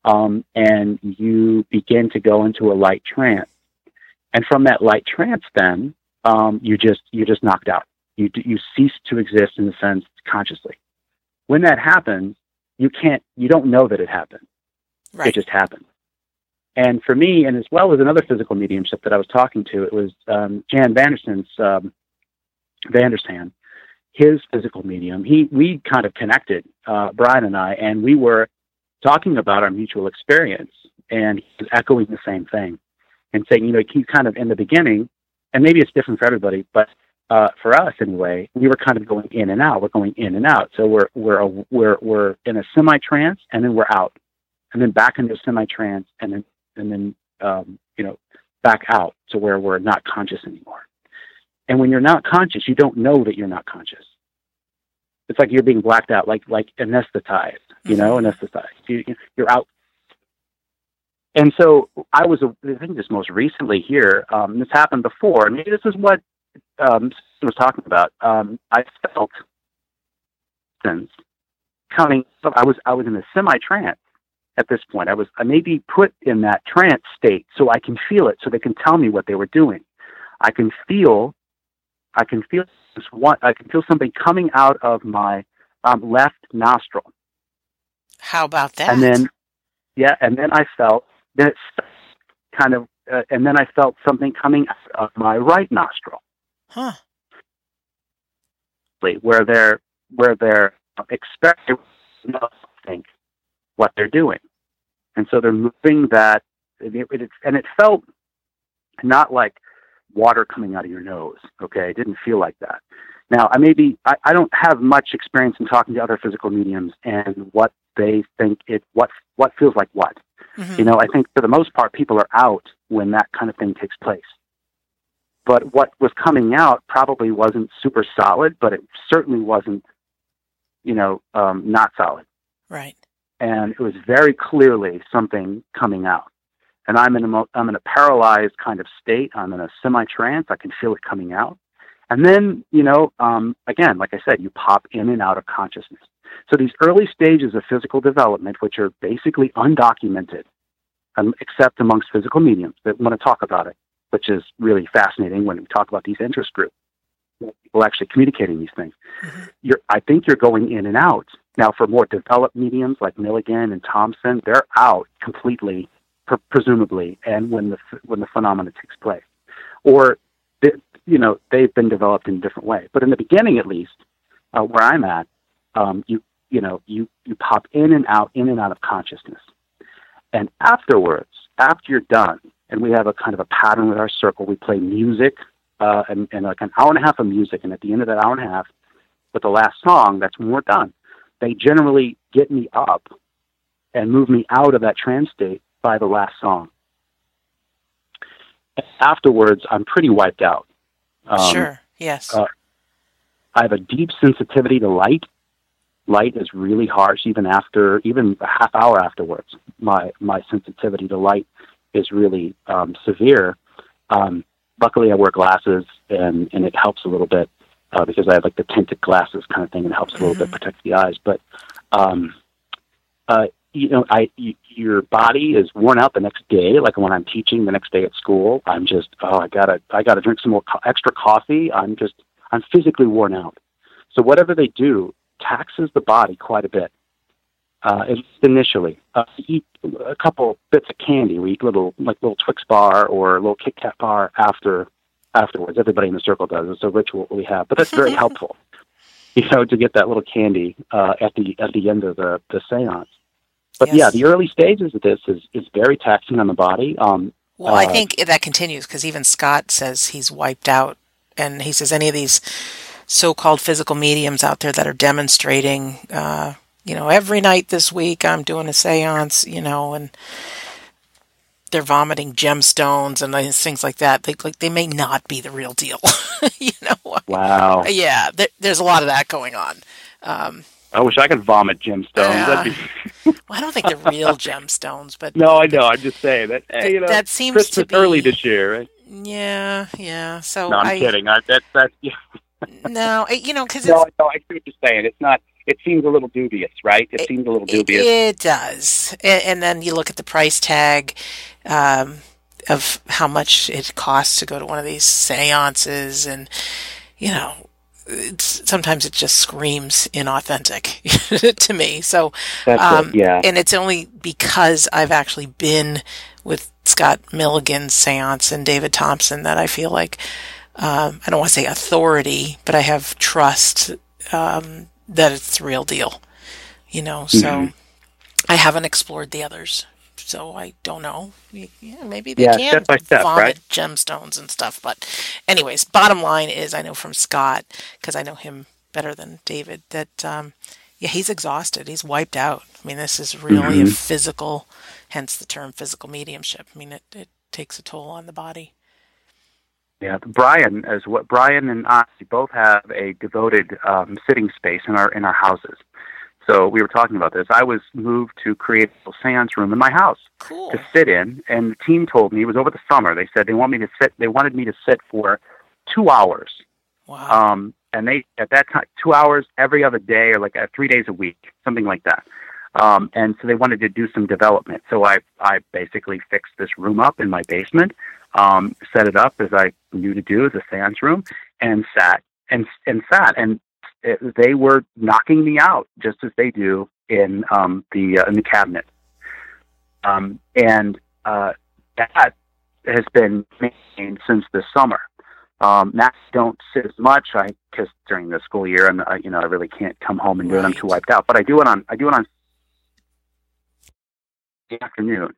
um, and you begin to go into a light trance. And from that light trance, then um, you just you just knocked out. You you cease to exist in the sense consciously. When that happens, you can't you don't know that it happened. Right. It just happened. And for me, and as well as another physical mediumship that I was talking to, it was um, Jan Vanderson's um, Vandershan, his physical medium. He we kind of connected, uh, Brian and I, and we were talking about our mutual experience, and he was echoing the same thing, and saying, you know, he's kind of in the beginning, and maybe it's different for everybody, but uh, for us anyway, we were kind of going in and out. We're going in and out. So we're we're a, we're we're in a semi trance, and then we're out, and then back into a semi trance, and then and then um, you know back out to where we're not conscious anymore. And when you're not conscious, you don't know that you're not conscious. It's like you're being blacked out, like like anesthetized, you know, mm-hmm. anesthetized. You, you're out. And so I was, I think this most recently here. Um, this happened before. Maybe this is what um, was talking about. Um, I felt since coming. I was I was in a semi trance at this point. I was I may be put in that trance state so I can feel it, so they can tell me what they were doing. I can feel, I can feel this one. I can feel something coming out of my um, left nostril. How about that? And then, yeah, and then I felt then it kind of, uh, and then I felt something coming out of my right nostril. Huh. Where they're where they're expecting think what they're doing. And so they're moving that, it, it, and it felt not like water coming out of your nose. Okay, it didn't feel like that. Now, I maybe I, I don't have much experience in talking to other physical mediums and what they think it what what feels like what. Mm-hmm. You know, I think for the most part, people are out when that kind of thing takes place. But what was coming out probably wasn't super solid, but it certainly wasn't, you know, um, not solid. Right and it was very clearly something coming out. And I'm in a I'm in a paralyzed kind of state. I'm in a semi trance. I can feel it coming out, And then, you know, um, again, like I said, you pop in and out of consciousness. So these early stages of physical development, which are basically undocumented, um, except amongst physical mediums that want to talk about it, which is really fascinating when we talk about these interest groups, people actually communicating these things. Mm-hmm. You're, I think you're going in and out. Now, for more developed mediums like Milligan and Thompson, they're out completely, presumably, and when the when the phenomena takes place, or they, you know they've been developed in a different way. But in the beginning, at least, uh, where I'm at, um, you you know you you pop in and out, in and out of consciousness, and afterwards, after you're done, and we have a kind of a pattern with our circle, we play music uh, and, and like an hour and a half of music, and at the end of that hour and a half, with the last song, that's when we're done. They generally get me up and move me out of that trance state by the last song. Afterwards, I'm pretty wiped out. Um, sure. Yes. Uh, I have a deep sensitivity to light. Light is really harsh, even after, even a half hour afterwards. My my sensitivity to light is really um, severe. Um, luckily, I wear glasses, and and it helps a little bit uh, because I have like the tinted glasses kind of thing, and it helps a little mm-hmm. bit protect the eyes. But um, uh, you know, I y- your body is worn out the next day. Like when I'm teaching the next day at school, I'm just oh, I gotta I gotta drink some more co- extra coffee. I'm just I'm physically worn out. So whatever they do taxes the body quite a bit. Uh, at least initially, uh, eat a couple bits of candy. We eat little like little Twix bar or a little Kit Kat bar after afterwards. Everybody in the circle does. It's a ritual we have, but that's very helpful. You know, to get that little candy uh, at the at the end of the the séance. But yes. yeah, the early stages of this is is very taxing on the body. Um, well, uh, I think that continues because even Scott says he's wiped out, and he says any of these so-called physical mediums out there that are demonstrating, uh, you know, every night this week I'm doing a séance, you know, and they're vomiting gemstones and things like that. They like they may not be the real deal. you know. Wow. Yeah, there, there's a lot of that going on. Um, I wish I could vomit gemstones. Uh, be... well, I don't think they're real gemstones, but no, I know. I'm just saying that. Hey, you know, that seems Christmas to be early this year, right? Yeah, yeah. So no, I'm I, kidding. I, that that. Yeah. No, you know, because no, no, I see what you're saying. It's not it seems a little dubious, right? It, it seems a little dubious. It does. And, and, then you look at the price tag um, of how much it costs to go to one of these seances, and you know, sometimes it just screams inauthentic to me. So, um, it, yeah. And it's only because I've actually been with Scott Milligan's seance and David Thompson that I feel like um, I don't want to say authority, but I have trust um, that it's the real deal. You know, so mm-hmm. I haven't explored the others, so I don't know. Yeah, maybe they yeah, can step by step, vomit right? gemstones and stuff. But, anyways, bottom line is, I know from Scott because I know him better than David that um, yeah, he's exhausted. He's wiped out. I mean, this is really mm-hmm. a physical, hence the term physical mediumship. I mean, it, it takes a toll on the body. Yeah, Brian, as what Brian and I both have a devoted um, sitting space in our in our houses. So we were talking about this. I was moved to create a seance room in my house cool. to sit in, and the team told me it was over the summer. They said they want me to sit. They wanted me to sit for two hours. Wow. Um, and they at that time two hours every other day or like uh, three days a week, something like that. Um, and so they wanted to do some development. So I I basically fixed this room up in my basement um, set it up as I knew to do as a seance room, and sat and and sat, and it, they were knocking me out just as they do in um, the uh, in the cabinet, um, and uh, that has been maintained since this summer. Um, now I don't sit as much, I because during the school year, and uh, you know I really can't come home and do it. I'm too wiped out. But I do it on I do it on the afternoon.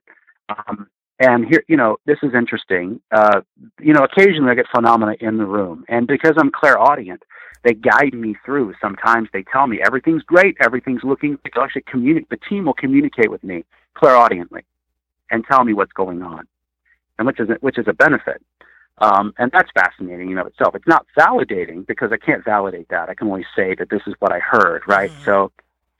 Um, and here, you know, this is interesting. Uh, you know, occasionally I get phenomena in the room, and because I'm clairaudient, they guide me through. Sometimes they tell me everything's great, everything's looking. Actually, communi- the team will communicate with me clairaudiently and tell me what's going on, and which is a, which is a benefit. Um, and that's fascinating in of itself. It's not validating because I can't validate that. I can only say that this is what I heard, right? Mm-hmm. So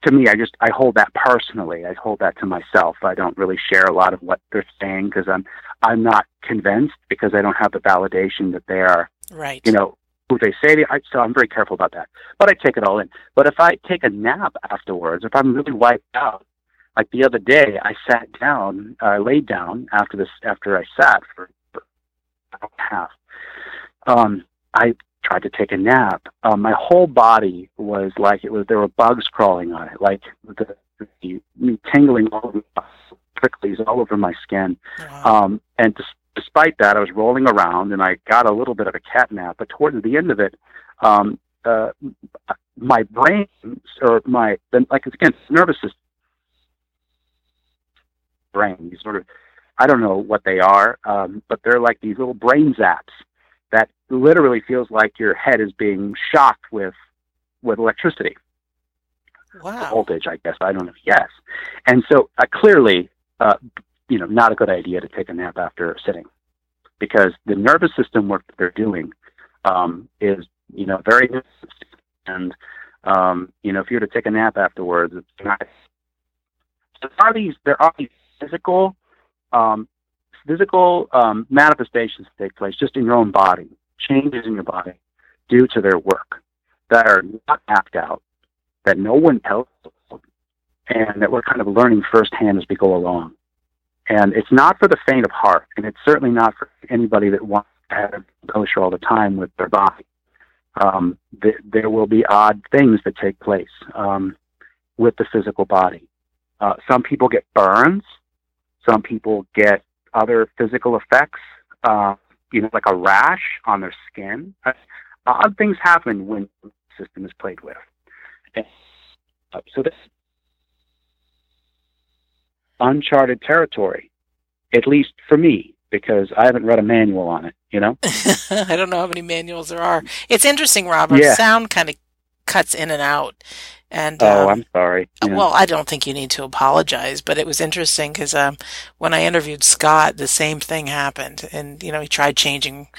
to me, I just I hold that personally. I hold that to myself. I don't really share a lot of what they're saying because I'm I'm not convinced because I don't have the validation that they are right. You know, who they say. they I, so I'm very careful about that. But I take it all in. But if I take a nap afterwards, if I'm really wiped out, like the other day, I sat down, I uh, laid down after this, after I sat for, for an hour and a half. Um, I tried to take a nap. Um, my whole body was like it was there were bugs crawling on it, like the, the me tingling all over, pricklies all over my skin. Wow. Um, and just despite that, I was rolling around and I got a little bit of a cat nap. But towards the end of it, um, uh, my brain or my like again nervous system brain. These sort of I don't know what they are, um, but they're like these little brain zaps that literally feels like your head is being shocked with with electricity. Wow. Voltage, I guess. I don't know. Yes. And so uh, clearly, uh, you know, not a good idea to take a nap after sitting because the nervous system work that they're doing um, is, you know, very and um, you know, if you were to take a nap afterwards, it's not. So there are these there are these physical um, physical um, manifestations that take place just in your own body, changes in your body due to their work that are not mapped out, that no one tells us, and that we're kind of learning firsthand as we go along. And it's not for the faint of heart, and it's certainly not for anybody that wants to have kosher all the time with their body. Um, th- there will be odd things that take place um, with the physical body. Uh, some people get burns. Some people get other physical effects, uh, you know, like a rash on their skin. Uh, odd things happen when the system is played with. And, uh, so this uncharted territory, at least for me, because I haven't read a manual on it, you know? I don't know how many manuals there are. It's interesting, Robert. Yeah. Sound kind of cuts in and out. And oh, um, I'm sorry. Yeah. Well, I don't think you need to apologize, but it was interesting because um, when I interviewed Scott, the same thing happened, and you know he tried changing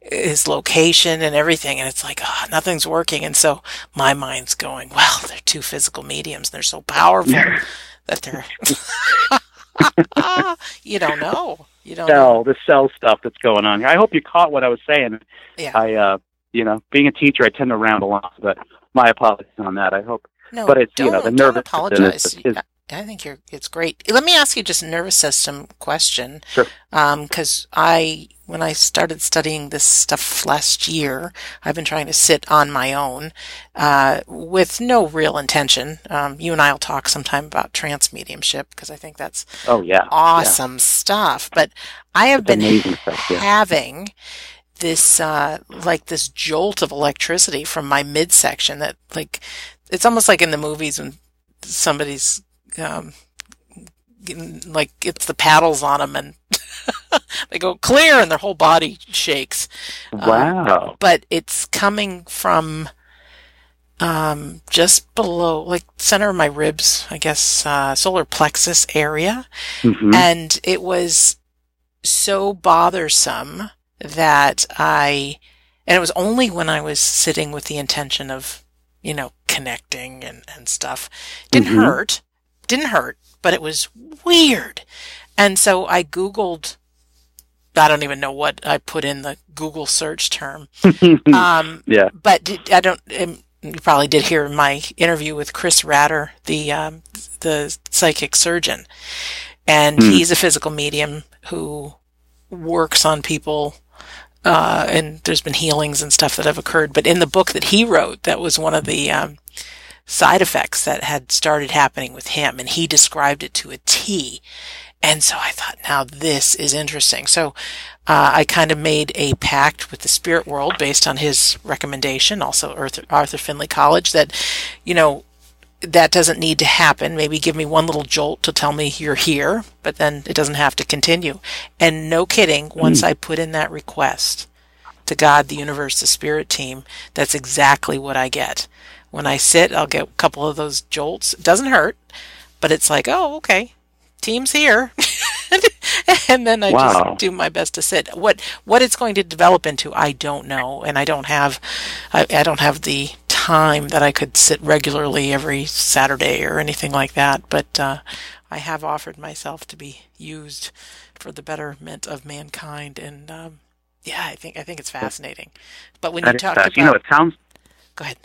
his location and everything, and it's like oh, nothing's working, and so my mind's going, well, they're two physical mediums, and they're so powerful that they're. you don't know. You don't know. the cell stuff that's going on. Here. I hope you caught what I was saying. Yeah. I, uh, you know, being a teacher, I tend to ramble a lot, but my apologies on that. I hope. No, but it's you know the nervous apologize. Is, is, I think you're. It's great. Let me ask you just a nervous system question. Sure. Because um, I, when I started studying this stuff last year, I've been trying to sit on my own uh, with no real intention. Um, you and I will talk sometime about trance mediumship because I think that's oh yeah awesome yeah. stuff. But I have it's been stuff, yeah. having this uh, like this jolt of electricity from my midsection that like it's almost like in the movies when somebody's um, like it's the paddles on them and they go clear and their whole body shakes. Wow! Um, but it's coming from um, just below, like center of my ribs, I guess, uh, solar plexus area, mm-hmm. and it was so bothersome that I, and it was only when I was sitting with the intention of, you know, connecting and, and stuff. Didn't mm-hmm. hurt, didn't hurt, but it was weird. And so I Googled, I don't even know what I put in the Google search term. um, yeah. But I don't, um, you probably did hear my interview with Chris Ratter, the, um, the psychic surgeon. And mm. he's a physical medium who works on people uh, and there's been healings and stuff that have occurred. But in the book that he wrote, that was one of the um, side effects that had started happening with him, and he described it to a T. And so I thought, now this is interesting. So uh, I kind of made a pact with the spirit world based on his recommendation, also Arthur, Arthur Findlay College, that, you know, that doesn't need to happen. Maybe give me one little jolt to tell me you're here, but then it doesn't have to continue. And no kidding, once mm. I put in that request to God, the universe, the spirit team, that's exactly what I get. When I sit, I'll get a couple of those jolts. It doesn't hurt, but it's like, oh, okay, team's here. and then I wow. just do my best to sit. What what it's going to develop into, I don't know, and I don't have, I, I don't have the time that I could sit regularly every Saturday or anything like that, but uh, I have offered myself to be used for the betterment of mankind, and um, Yeah, I think I think it's fascinating. But when That you talk about, you know, it sounds. go ahead.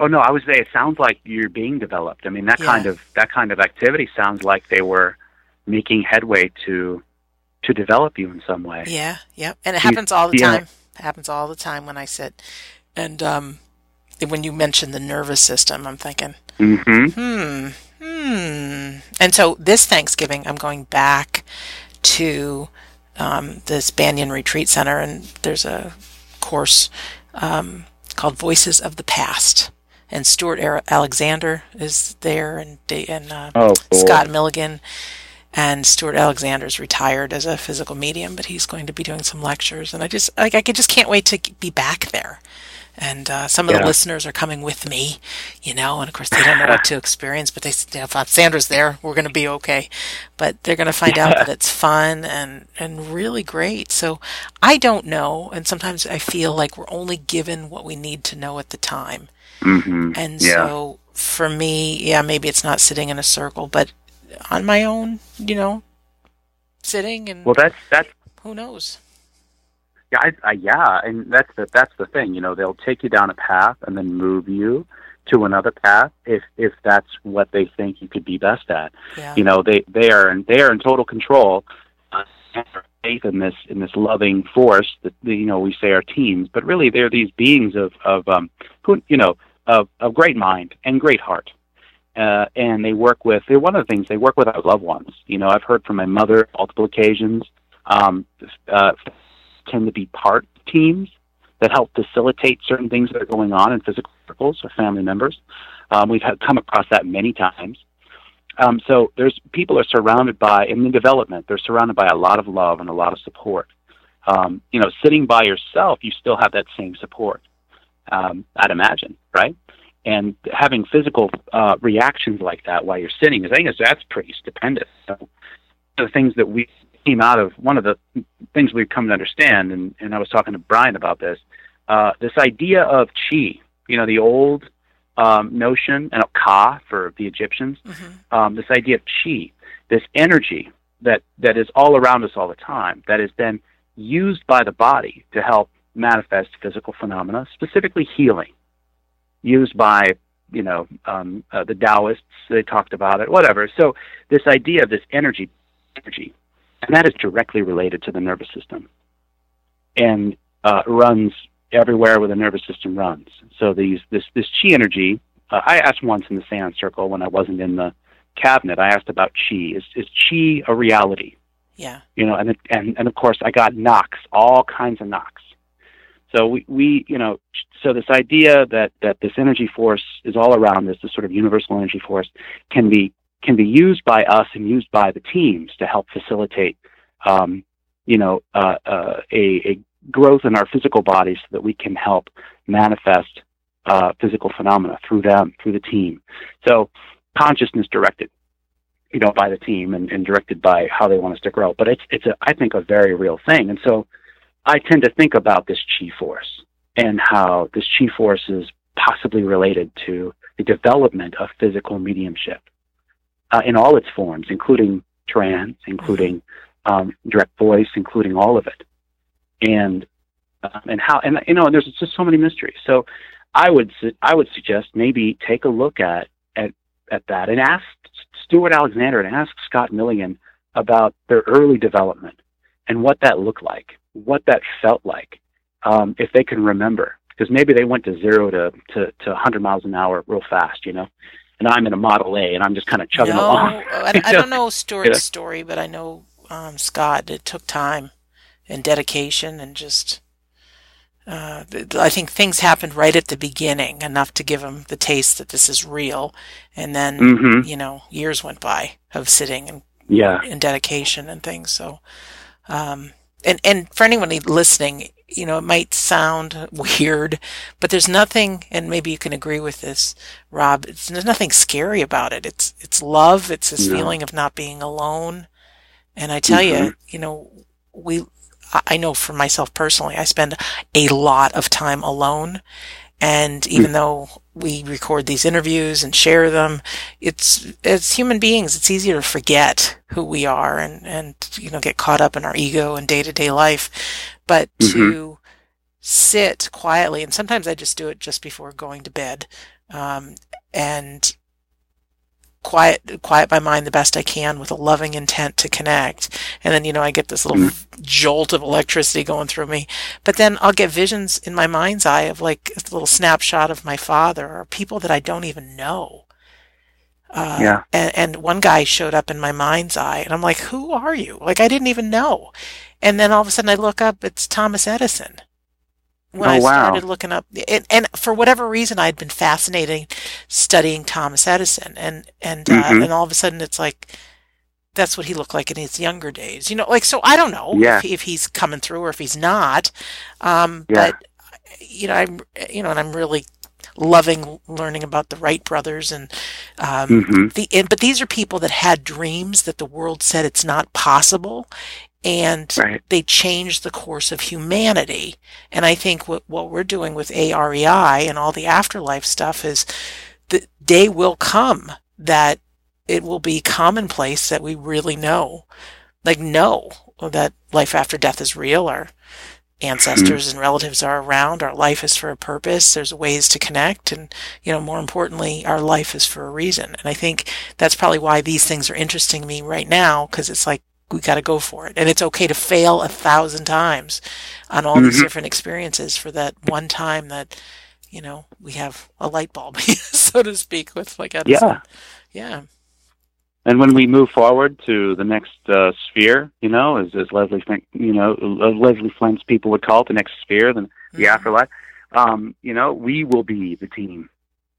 Oh no, I would say it sounds like you're being developed. I mean, that Yeah. kind of that kind of activity sounds like they were making headway to to develop you in some way. Yeah, yeah, and it happens all the yeah. time. It happens all the time when I sit, and um, when you mention the nervous system, I'm thinking, mm-hmm. hmm, hmm. And so this Thanksgiving, I'm going back to um, this Banyan Retreat Center, and there's a course um, called Voices of the Past, and Stewart Alexander is there, and and uh, Oh, cool. Scott Milligan. And Stewart Alexander's retired as a physical medium, but he's going to be doing some lectures, and I just like I just can't wait to be back there. And uh, some of the listeners are coming with me, you know, and of course they don't know what to experience, but they know, if Sandra's there, we're going to be okay. But they're going to find out that it's fun and and really great. So I don't know, and sometimes I feel like we're only given what we need to know at the time. hmm And Yeah. so for me, yeah, maybe it's not sitting in a circle, but on my own, you know, sitting and Well, that's that's who knows? Yeah, I, I, yeah, and that's the that's the thing. You know, they'll take you down a path and then move you to another path if if that's what they think you could be best at. Yeah. You know, they they are in, they are in total control. Uh, and faith in this in this loving force that you know we say are teens, but really they're these beings of of um who you know of of great mind and great heart. Uh, and they work with they're one of the things they work with our loved ones. You know, I've heard from my mother multiple occasions. Um, uh, tend to be part teams that help facilitate certain things that are going on in physical circles or family members. Um, we've come across that many times. Um, so there's people are surrounded by in the development. They're surrounded by a lot of love and a lot of support. Um, you know, sitting by yourself, you still have that same support. Um, I'd imagine, right? And having physical uh, reactions like that while you're sitting, is I think that's pretty stupendous. So, the things that we came out of one of the things we've come to understand, and, and I was talking to Brian about this, uh, this idea of chi, you know, the old um, notion, and ka for the Egyptians, hmm um, this idea of chi, this energy that, that is all around us all the time, that is then used by the body to help manifest physical phenomena, specifically healing, used by you know um, uh, the Taoists. They talked about it, whatever. So this idea of this energy, energy, and that is directly related to the nervous system, and uh, runs everywhere where the nervous system runs. So these this this chi energy. Uh, I asked once in the seance circle when I wasn't in the cabinet. I asked about chi. Is is chi a reality? Yeah. You know, and and and of course I got knocks, all kinds of knocks. So we, we you know so this idea that that this energy force is all around us, this sort of universal energy force, can be can be used by us and used by the teams to help facilitate, um, you know, uh, uh, a, a growth in our physical bodies so that we can help manifest uh, physical phenomena through them, through the team. So consciousness directed, you know, by the team and, and directed by how they want us to grow. But it's it's a I think a very real thing, and so I tend to think about this chi force and how this chi force is possibly related to the development of physical mediumship uh, in all its forms, including trans, including um, direct voice, including all of it, and uh, and how and you know and there's just so many mysteries. So I would su- I would suggest maybe take a look at at at that and ask Stewart Alexander and ask Scott Milligan about their early development and what that looked like, what that felt like, um, if they can remember. Because maybe they went to zero to, to, to 100 miles an hour real fast, you know, and I'm in a Model A and I'm just kind of chugging no, along. I, I don't know Stewart's Yeah. story, but I know um, Scott. It took time and dedication, and just uh, I think things happened right at the beginning, enough to give him the taste that this is real, and then hmm you know years went by of sitting and, Yeah. and dedication and things. So, um, and and for anyone listening, you know, it might sound weird, but there's nothing, and maybe you can agree with this, Rob. It's, there's nothing scary about it. It's it's love. It's this No. feeling of not being alone. And I tell you, Mhm. you know, we. I know for myself personally, I spend a lot of time alone, And even though we record these interviews and share them, it's as human beings, it's easier to forget who we are and and you know get caught up in our ego and day to day life. But mm-hmm. to sit quietly, and sometimes I just do it just before going to bed, um, and quiet quiet my mind the best I can with a loving intent to connect. And then, you know, I get this little mm-hmm. jolt of electricity going through me. But then I'll get visions in my mind's eye of like a little snapshot of my father or people that I don't even know. Uh, yeah. And, and one guy showed up in my mind's eye, and I'm like, "Who are you?" Like I didn't even know. And then all of a sudden, I look up. It's Thomas Edison when oh, I started wow. looking up, and, and, for whatever reason, I'd been fascinated studying Thomas Edison, and and uh, mm-hmm. and all of a sudden, it's like that's what he looked like in his younger days. You know, like so. I don't know yeah. if, if, he's coming through or if he's not. Um, yeah. But you know, I'm you know, and I'm really loving learning about the Wright brothers and um, mm-hmm. the. And, but these are people that had dreams that the world said it's not possible, and right. they changed the course of humanity. And I think what, what we're doing with AREI and all the afterlife stuff is the day will come that it will be commonplace that we really know, like know that life after death is real. Our ancestors mm-hmm. and relatives are around. Our life is for a purpose. There's ways to connect. And, you know, more importantly, our life is for a reason. And I think that's probably why these things are interesting to me right now, because it's like, we got to go for it. And it's okay to fail a thousand times on all mm-hmm. these different experiences for that one time that, you know, we have a light bulb, so to speak, with like Edison. Yeah. Yeah. And when we move forward to the next uh, sphere, you know, as, as Leslie, you know, Leslie Flint's people would call it the next sphere, the, the mm-hmm. afterlife, um, you know, we will be the team.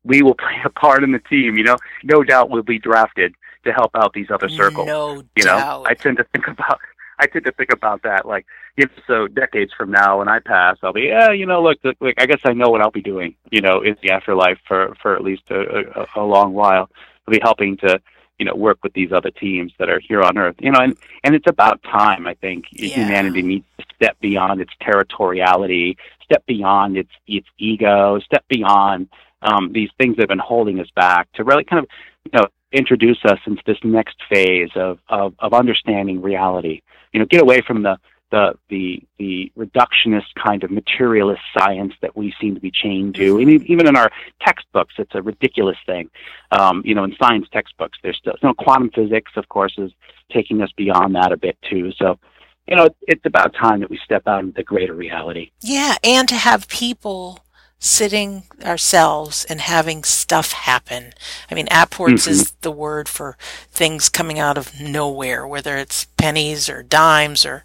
We will play a part in the team. You know, no doubt we'll be drafted to help out these other circles. No you doubt. know, I tend to think about I tend to think about that like if so decades from now when I pass, I'll be yeah, you know, look, look, I guess I know what I'll be doing, you know, in the afterlife for for at least a, a, a long while. I'll be helping to you know work with these other teams that are here on earth you know and and it's about time i think yeah. humanity needs to step beyond its territoriality step beyond its its ego step beyond um, these things that have been holding us back to really kind of you know introduce us into this next phase of, of, of understanding reality. You know, get away from the, the, the, the reductionist kind of materialist science that we seem to be chained to. And even in our textbooks, it's a ridiculous thing. Um, you know, in science textbooks, there's still, you know, quantum physics, of course, is taking us beyond that a bit too. So, you know, it's about time that we step out into greater reality. Yeah, and to have people sitting ourselves and having stuff happen. I mean, apports mm-hmm. is the word for things coming out of nowhere, whether it's pennies or dimes or,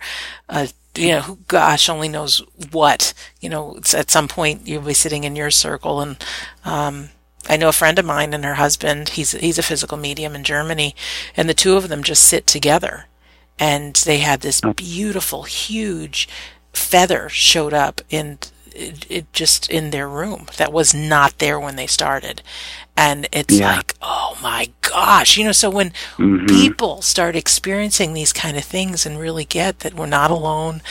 uh, you know, gosh only knows what. You know, at some point you'll be sitting in your circle and, um, I know a friend of mine and her husband, he's, he's a physical medium in Germany, and the two of them just sit together. And they had this oh. beautiful, huge feather showed up in it, it, just in their room that was not there when they started and it's yeah. like oh my gosh you know so when mm-hmm. people start experiencing these kind of things and really get that we're not alone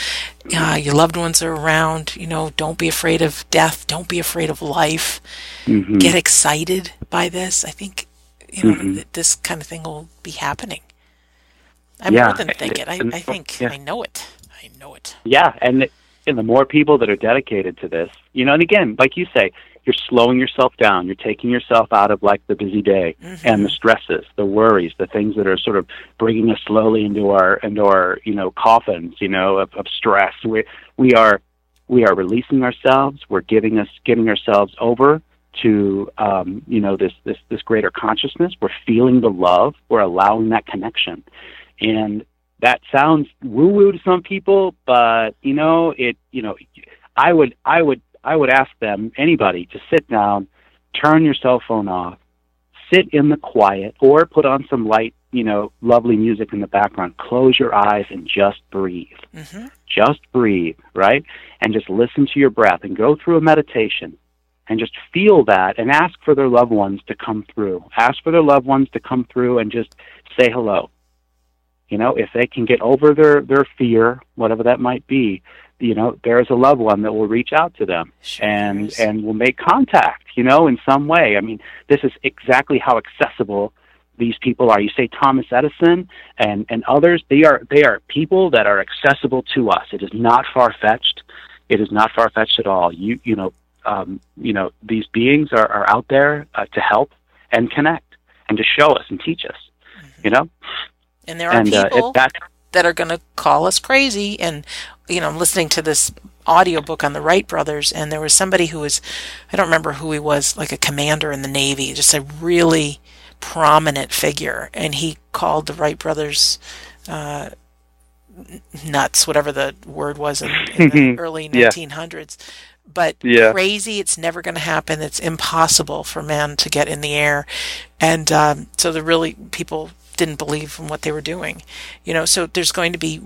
uh, your loved ones are around you know don't be afraid of death don't be afraid of life mm-hmm. get excited by this i think you know mm-hmm. this kind of thing will be happening i yeah. more than think it i, I think yeah. i know it i know it yeah and and the more people that are dedicated to this, you know, and again, like you say, you're slowing yourself down. You're taking yourself out of like the busy day mm-hmm. and the stresses, the worries, the things that are sort of bringing us slowly into our into our you know coffins, you know, of, of stress. We we are we are releasing ourselves. We're giving us giving ourselves over to um, you know this this this greater consciousness. We're feeling the love. We're allowing that connection, and that sounds woo woo to some people, but you know, it you know, I would I would I would ask them anybody to sit down, turn your cell phone off, sit in the quiet, or put on some light, you know, lovely music in the background. Close your eyes and just breathe. Mm-hmm. Just breathe, right? And just listen to your breath and go through a meditation and just feel that and ask for their loved ones to come through. Ask for their loved ones to come through and just say hello You know, if they can get over their their fear, whatever that might be, you know, there's a loved one that will reach out to them Sure and is. and will make contact. You know, in some way. I mean, this is exactly how accessible these people are. You say Thomas Edison and and others. They are they are people that are accessible to us. It is not far fetched. It is not far fetched at all. You you know um, you know these beings are, are out there uh, to help and connect and to show us and teach us. You know, and there are and uh, people it, that are going to call us crazy. And, you know, I'm listening to this audiobook on the Wright brothers, and there was somebody who was, I don't remember who he was, like a commander in the Navy, just a really prominent figure. And he called the Wright brothers, uh, nuts, whatever the word was in, in the early Yeah. 1900s. But Yeah. crazy, it's never going to happen. It's impossible for man to get in the air. And um, so the really people didn't believe in what they were doing. You know, so there's going to be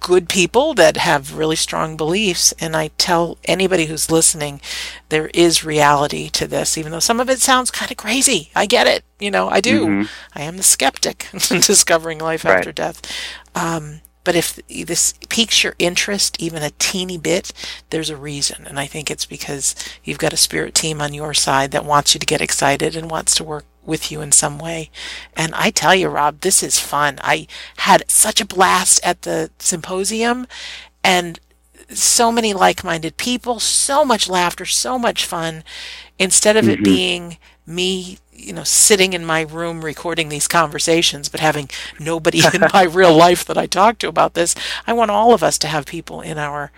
good people that have really strong beliefs and I tell anybody who's listening there is reality to this even though some of it sounds kind of crazy. I get it. You know, I do. Mhm. I am the skeptic in discovering life Right. after death. Um, but if this piques your interest even a teeny bit, there's a reason. And I think it's because you've got a spirit team on your side that wants you to get excited and wants to work with you in some way. And I tell you, Rob, this is fun. I had such a blast at the symposium and so many like minded people, so much laughter, so much fun. Instead of it Mhm. being me, you know, sitting in my room recording these conversations, but having nobody in my real life that I talk to about this, I want all of us to have people in our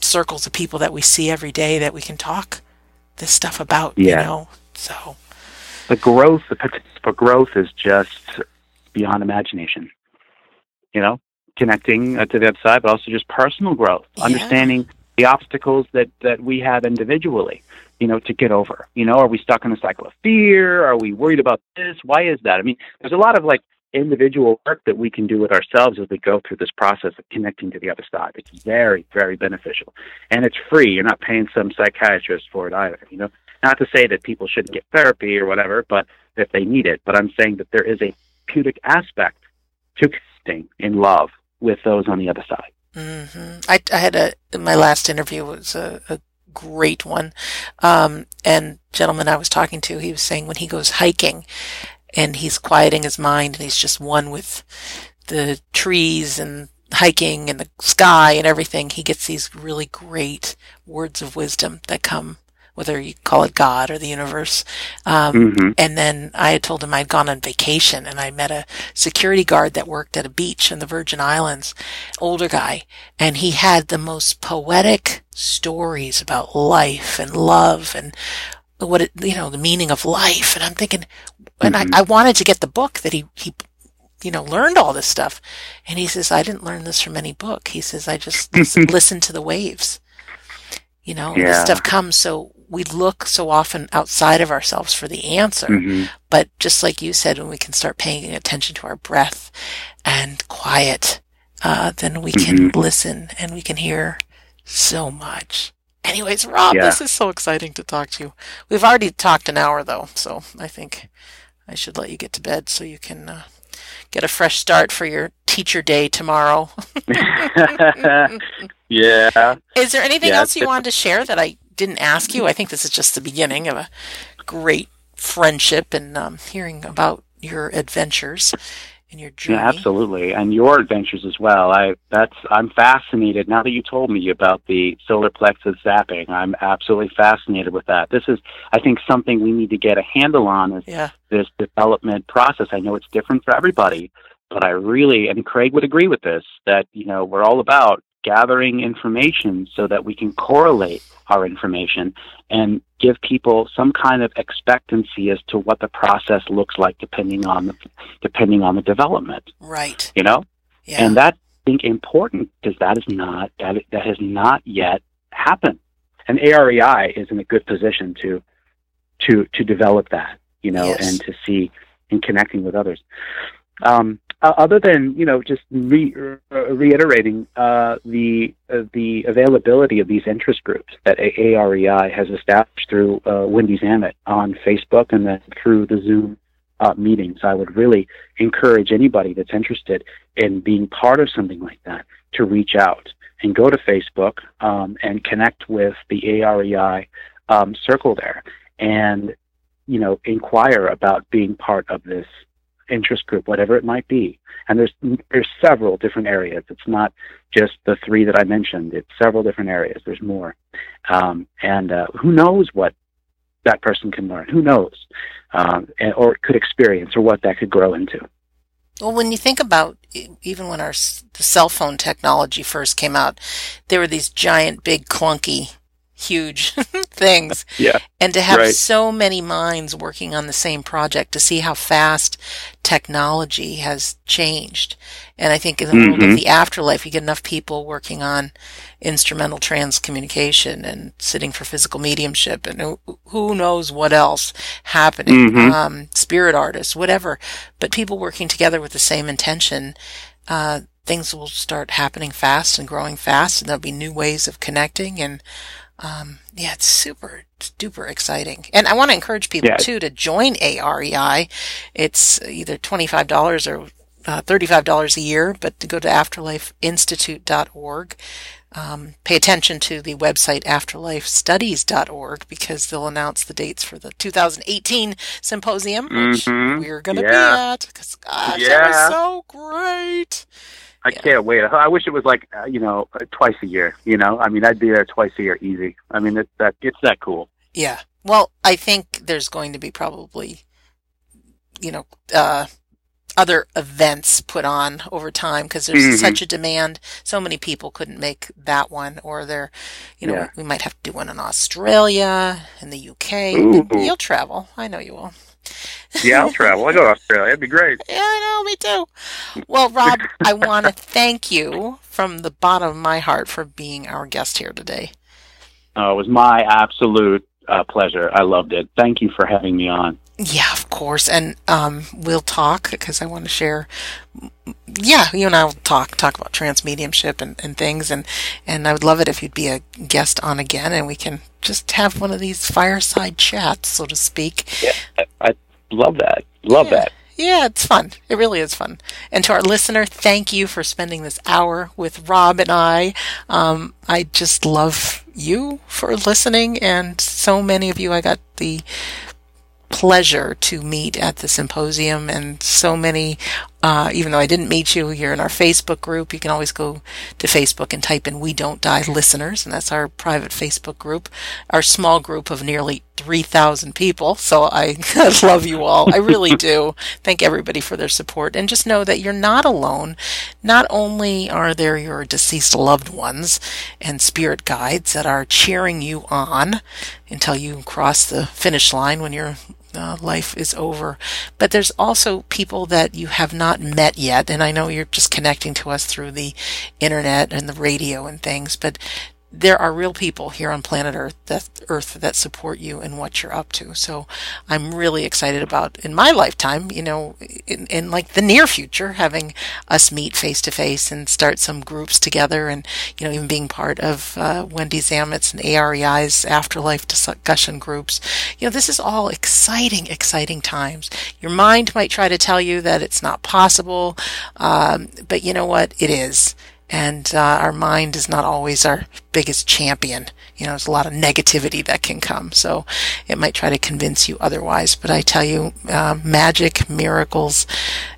circles of people that we see every day that we can talk this stuff about, you know? So, the growth, the potential for growth is just beyond imagination. You know, connecting uh, to the other side, but also just personal growth, Yeah. understanding the obstacles that that we have individually. You know, to get over. You know, are we stuck in a cycle of fear? Are we worried about this? Why is that? I mean, there's a lot of like individual work that we can do with ourselves as we go through this process of connecting to the other side. It's very, very beneficial, and it's free. You're not paying some psychiatrist for it either. You know, not to say that people shouldn't get therapy or whatever, but if they need it. But I'm saying that there is a therapeutic aspect to connecting in love with those on the other side. hmm I, I had a my last interview was a, a great one, um, and gentleman I was talking to, he was saying when he goes hiking, and he's quieting his mind, and he's just one with the trees and hiking and the sky and everything. He gets these really great words of wisdom that come, whether you call it God or the universe. Um, hmm and then I had told him I'd gone on vacation and I met a security guard that worked at a beach in the Virgin Islands, older guy, and he had the most poetic stories about life and love and what it, you know, the meaning of life. And I'm thinking, and Mhm. I, I wanted to get the book that he, he, you know, learned all this stuff. And he says, I didn't learn this from any book. He says, I just listened listen to the waves. You know, this stuff comes. So we look so often outside of ourselves for the answer. hmm But just like you said, when we can start paying attention to our breath and quiet, uh, then we can listen and we can hear so much. Anyways, Rob, Yeah. this is so exciting to talk to you. We've already talked an hour though, so I think I should let you get to bed so you can uh, get a fresh start for your teacher day tomorrow. yeah. Is there anything Yeah, else you wanted to share that I didn't ask you? I think this is just the beginning of a great friendship and um, hearing about your adventures and your journey. Yeah, absolutely, and your adventures as well. I that's I'm fascinated now that you told me about the solar plexus zapping. I'm absolutely fascinated with that. This is, I think, something we need to get a handle on is Yeah. this development process. I know it's different for everybody, but I really, and Craig would agree with this, that you know we're all about gathering information so that we can correlate our information and give people some kind of expectancy as to what the process looks like depending on the depending on the development Right. you know Yeah. and that I think important because that is not that that has not yet happened and AREI is in a good position to to to develop that you know Yes. and to see in connecting with others um, uh, other than you know just re- uh, reiterating uh, the uh, the availability of these interest groups that AREI has established through uh, Wendy Zammit on Facebook and then through the Zoom uh, meetings. I would really encourage anybody that's interested in being part of something like that to reach out and go to Facebook um, and connect with the AREI um, circle there, and you know inquire about being part of this interest group, whatever it might be. And there's there's several different areas. It's not just the three that I mentioned. It's several different areas. There's more, um, and uh, who knows what that person can learn? Who knows, um, and, or could experience, or what that could grow into. Well, when you think about even when our the cell phone technology first came out, there were these giant, big, clunky huge things. Yeah. And to have right. so many minds working on the same project to see how fast technology has changed. And I think in the mm-hmm. world of mm-hmm. the afterlife, you get enough people working on instrumental transcommunication and sitting for physical mediumship and who knows what else happening, mm-hmm. um, spirit artists, whatever. But people working together with the same intention, uh, things will start happening fast and growing fast and there'll be new ways of connecting and um, yeah, it's super duper exciting. And I want to encourage people yeah. too to join AREI. It's either $25 or uh, $35 a year, but to go to afterlifeinstitute.org. Um, pay attention to the website afterlifestudies.org because they'll announce the dates for the 2018 symposium, which mm-hmm. we're going to yeah. be at. Because gosh, yeah. that was so great. I yeah. can't wait. I wish it was like uh, you know uh, twice a year. You know, I mean, I'd be there twice a year easy. I mean, it's that it's that cool. Yeah. Well, I think there's going to be probably, you know, uh, other events put on over time because there's mm-hmm. such a demand. So many people couldn't make that one, or they're, you know, yeah. we might have to do one in Australia, in the UK. Ooh. You'll travel. I know you will yeah, I'll travel. I go to Australia. It'd be great. Yeah, I know. Me too. Well, Rob, I want to thank you from the bottom of my heart for being our guest here today. Oh, it was my absolute uh, pleasure. I loved it. Thank you for having me on. Yeah, of course. And um, we'll talk because I want to share. Yeah, you and I will talk talk about trance mediumship and, and things, and and I would love it if you'd be a guest on again, and we can just have one of these fireside chats, so to speak. Yeah, I love that. Love yeah. that. Yeah, it's fun. It really is fun. And to our listener, thank you for spending this hour with Rob and I. Um, I just love you for listening, and so many of you I got the pleasure to meet at the symposium and so many uh, even though I didn't meet you, you're in our Facebook group. You can always go to Facebook and type in We Don't Die Listeners, and that's our private Facebook group, our small group of nearly 3,000 people. So I love you all. I really do. Thank everybody for their support. And just know that you're not alone. Not only are there your deceased loved ones and spirit guides that are cheering you on until you cross the finish line when you're uh, life is over. But there's also people that you have not met yet, and I know you're just connecting to us through the internet and the radio and things, but there are real people here on planet Earth that Earth that support you and what you're up to. So I'm really excited about in my lifetime, you know, in, in like the near future, having us meet face to face and start some groups together, and you know, even being part of uh, Wendy Zammit's and AREI's afterlife discussion groups. You know, this is all exciting, exciting times. Your mind might try to tell you that it's not possible, um, but you know what? It is and uh, our mind is not always our biggest champion. You know, there's a lot of negativity that can come, so it might try to convince you otherwise. But I tell you, uh, magic, miracles,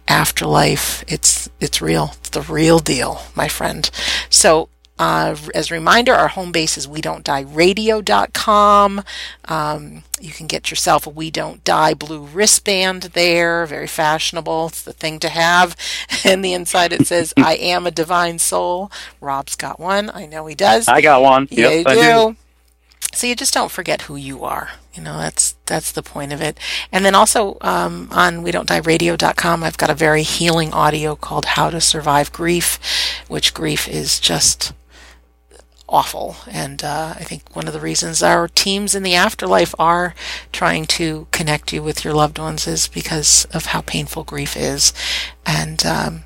afterlife, it's it's real. It's the real deal, my friend. So uh, as a reminder, our home base is we don't die radio.com. Um, you can get yourself a We Don't Die blue wristband there. Very fashionable. It's the thing to have. And the inside it says, I am a divine soul. Rob's got one. I know he does. I got one. Yeah, yep, you do. do. So you just don't forget who you are. You know, that's that's the point of it. And then also um, on we don't die radio.com, I've got a very healing audio called How to Survive Grief, which grief is just awful. And uh, I think one of the reasons our teams in the afterlife are trying to connect you with your loved ones is because of how painful grief is. And um,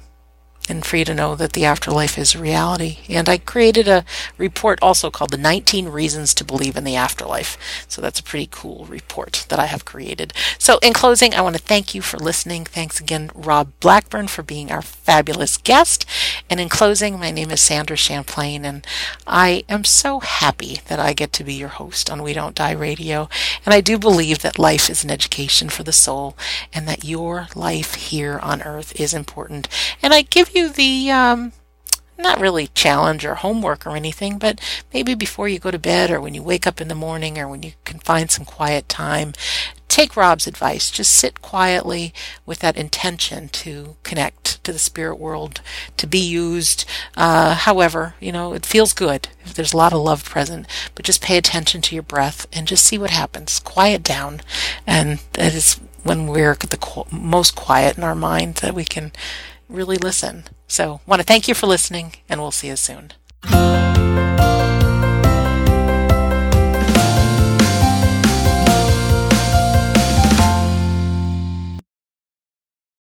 and for you to know that the afterlife is a reality. And I created a report also called The 19 Reasons to Believe in the Afterlife. So that's a pretty cool report that I have created. So in closing, I want to thank you for listening. Thanks again, Rob Blackburn, for being our fabulous guest. And in closing, my name is Sandra Champlain, and I am so happy that I get to be your host on We Don't Die Radio. And I do believe that life is an education for the soul and that your life here on earth is important. And I give you the um, not really challenge or homework or anything, but maybe before you go to bed or when you wake up in the morning or when you can find some quiet time, take Rob's advice. Just sit quietly with that intention to connect to the spirit world, to be used. Uh, however, you know, it feels good if there's a lot of love present, but just pay attention to your breath and just see what happens. Quiet down. And that is when we're the most quiet in our mind that we can really listen. So, want to thank you for listening, and we'll see you soon.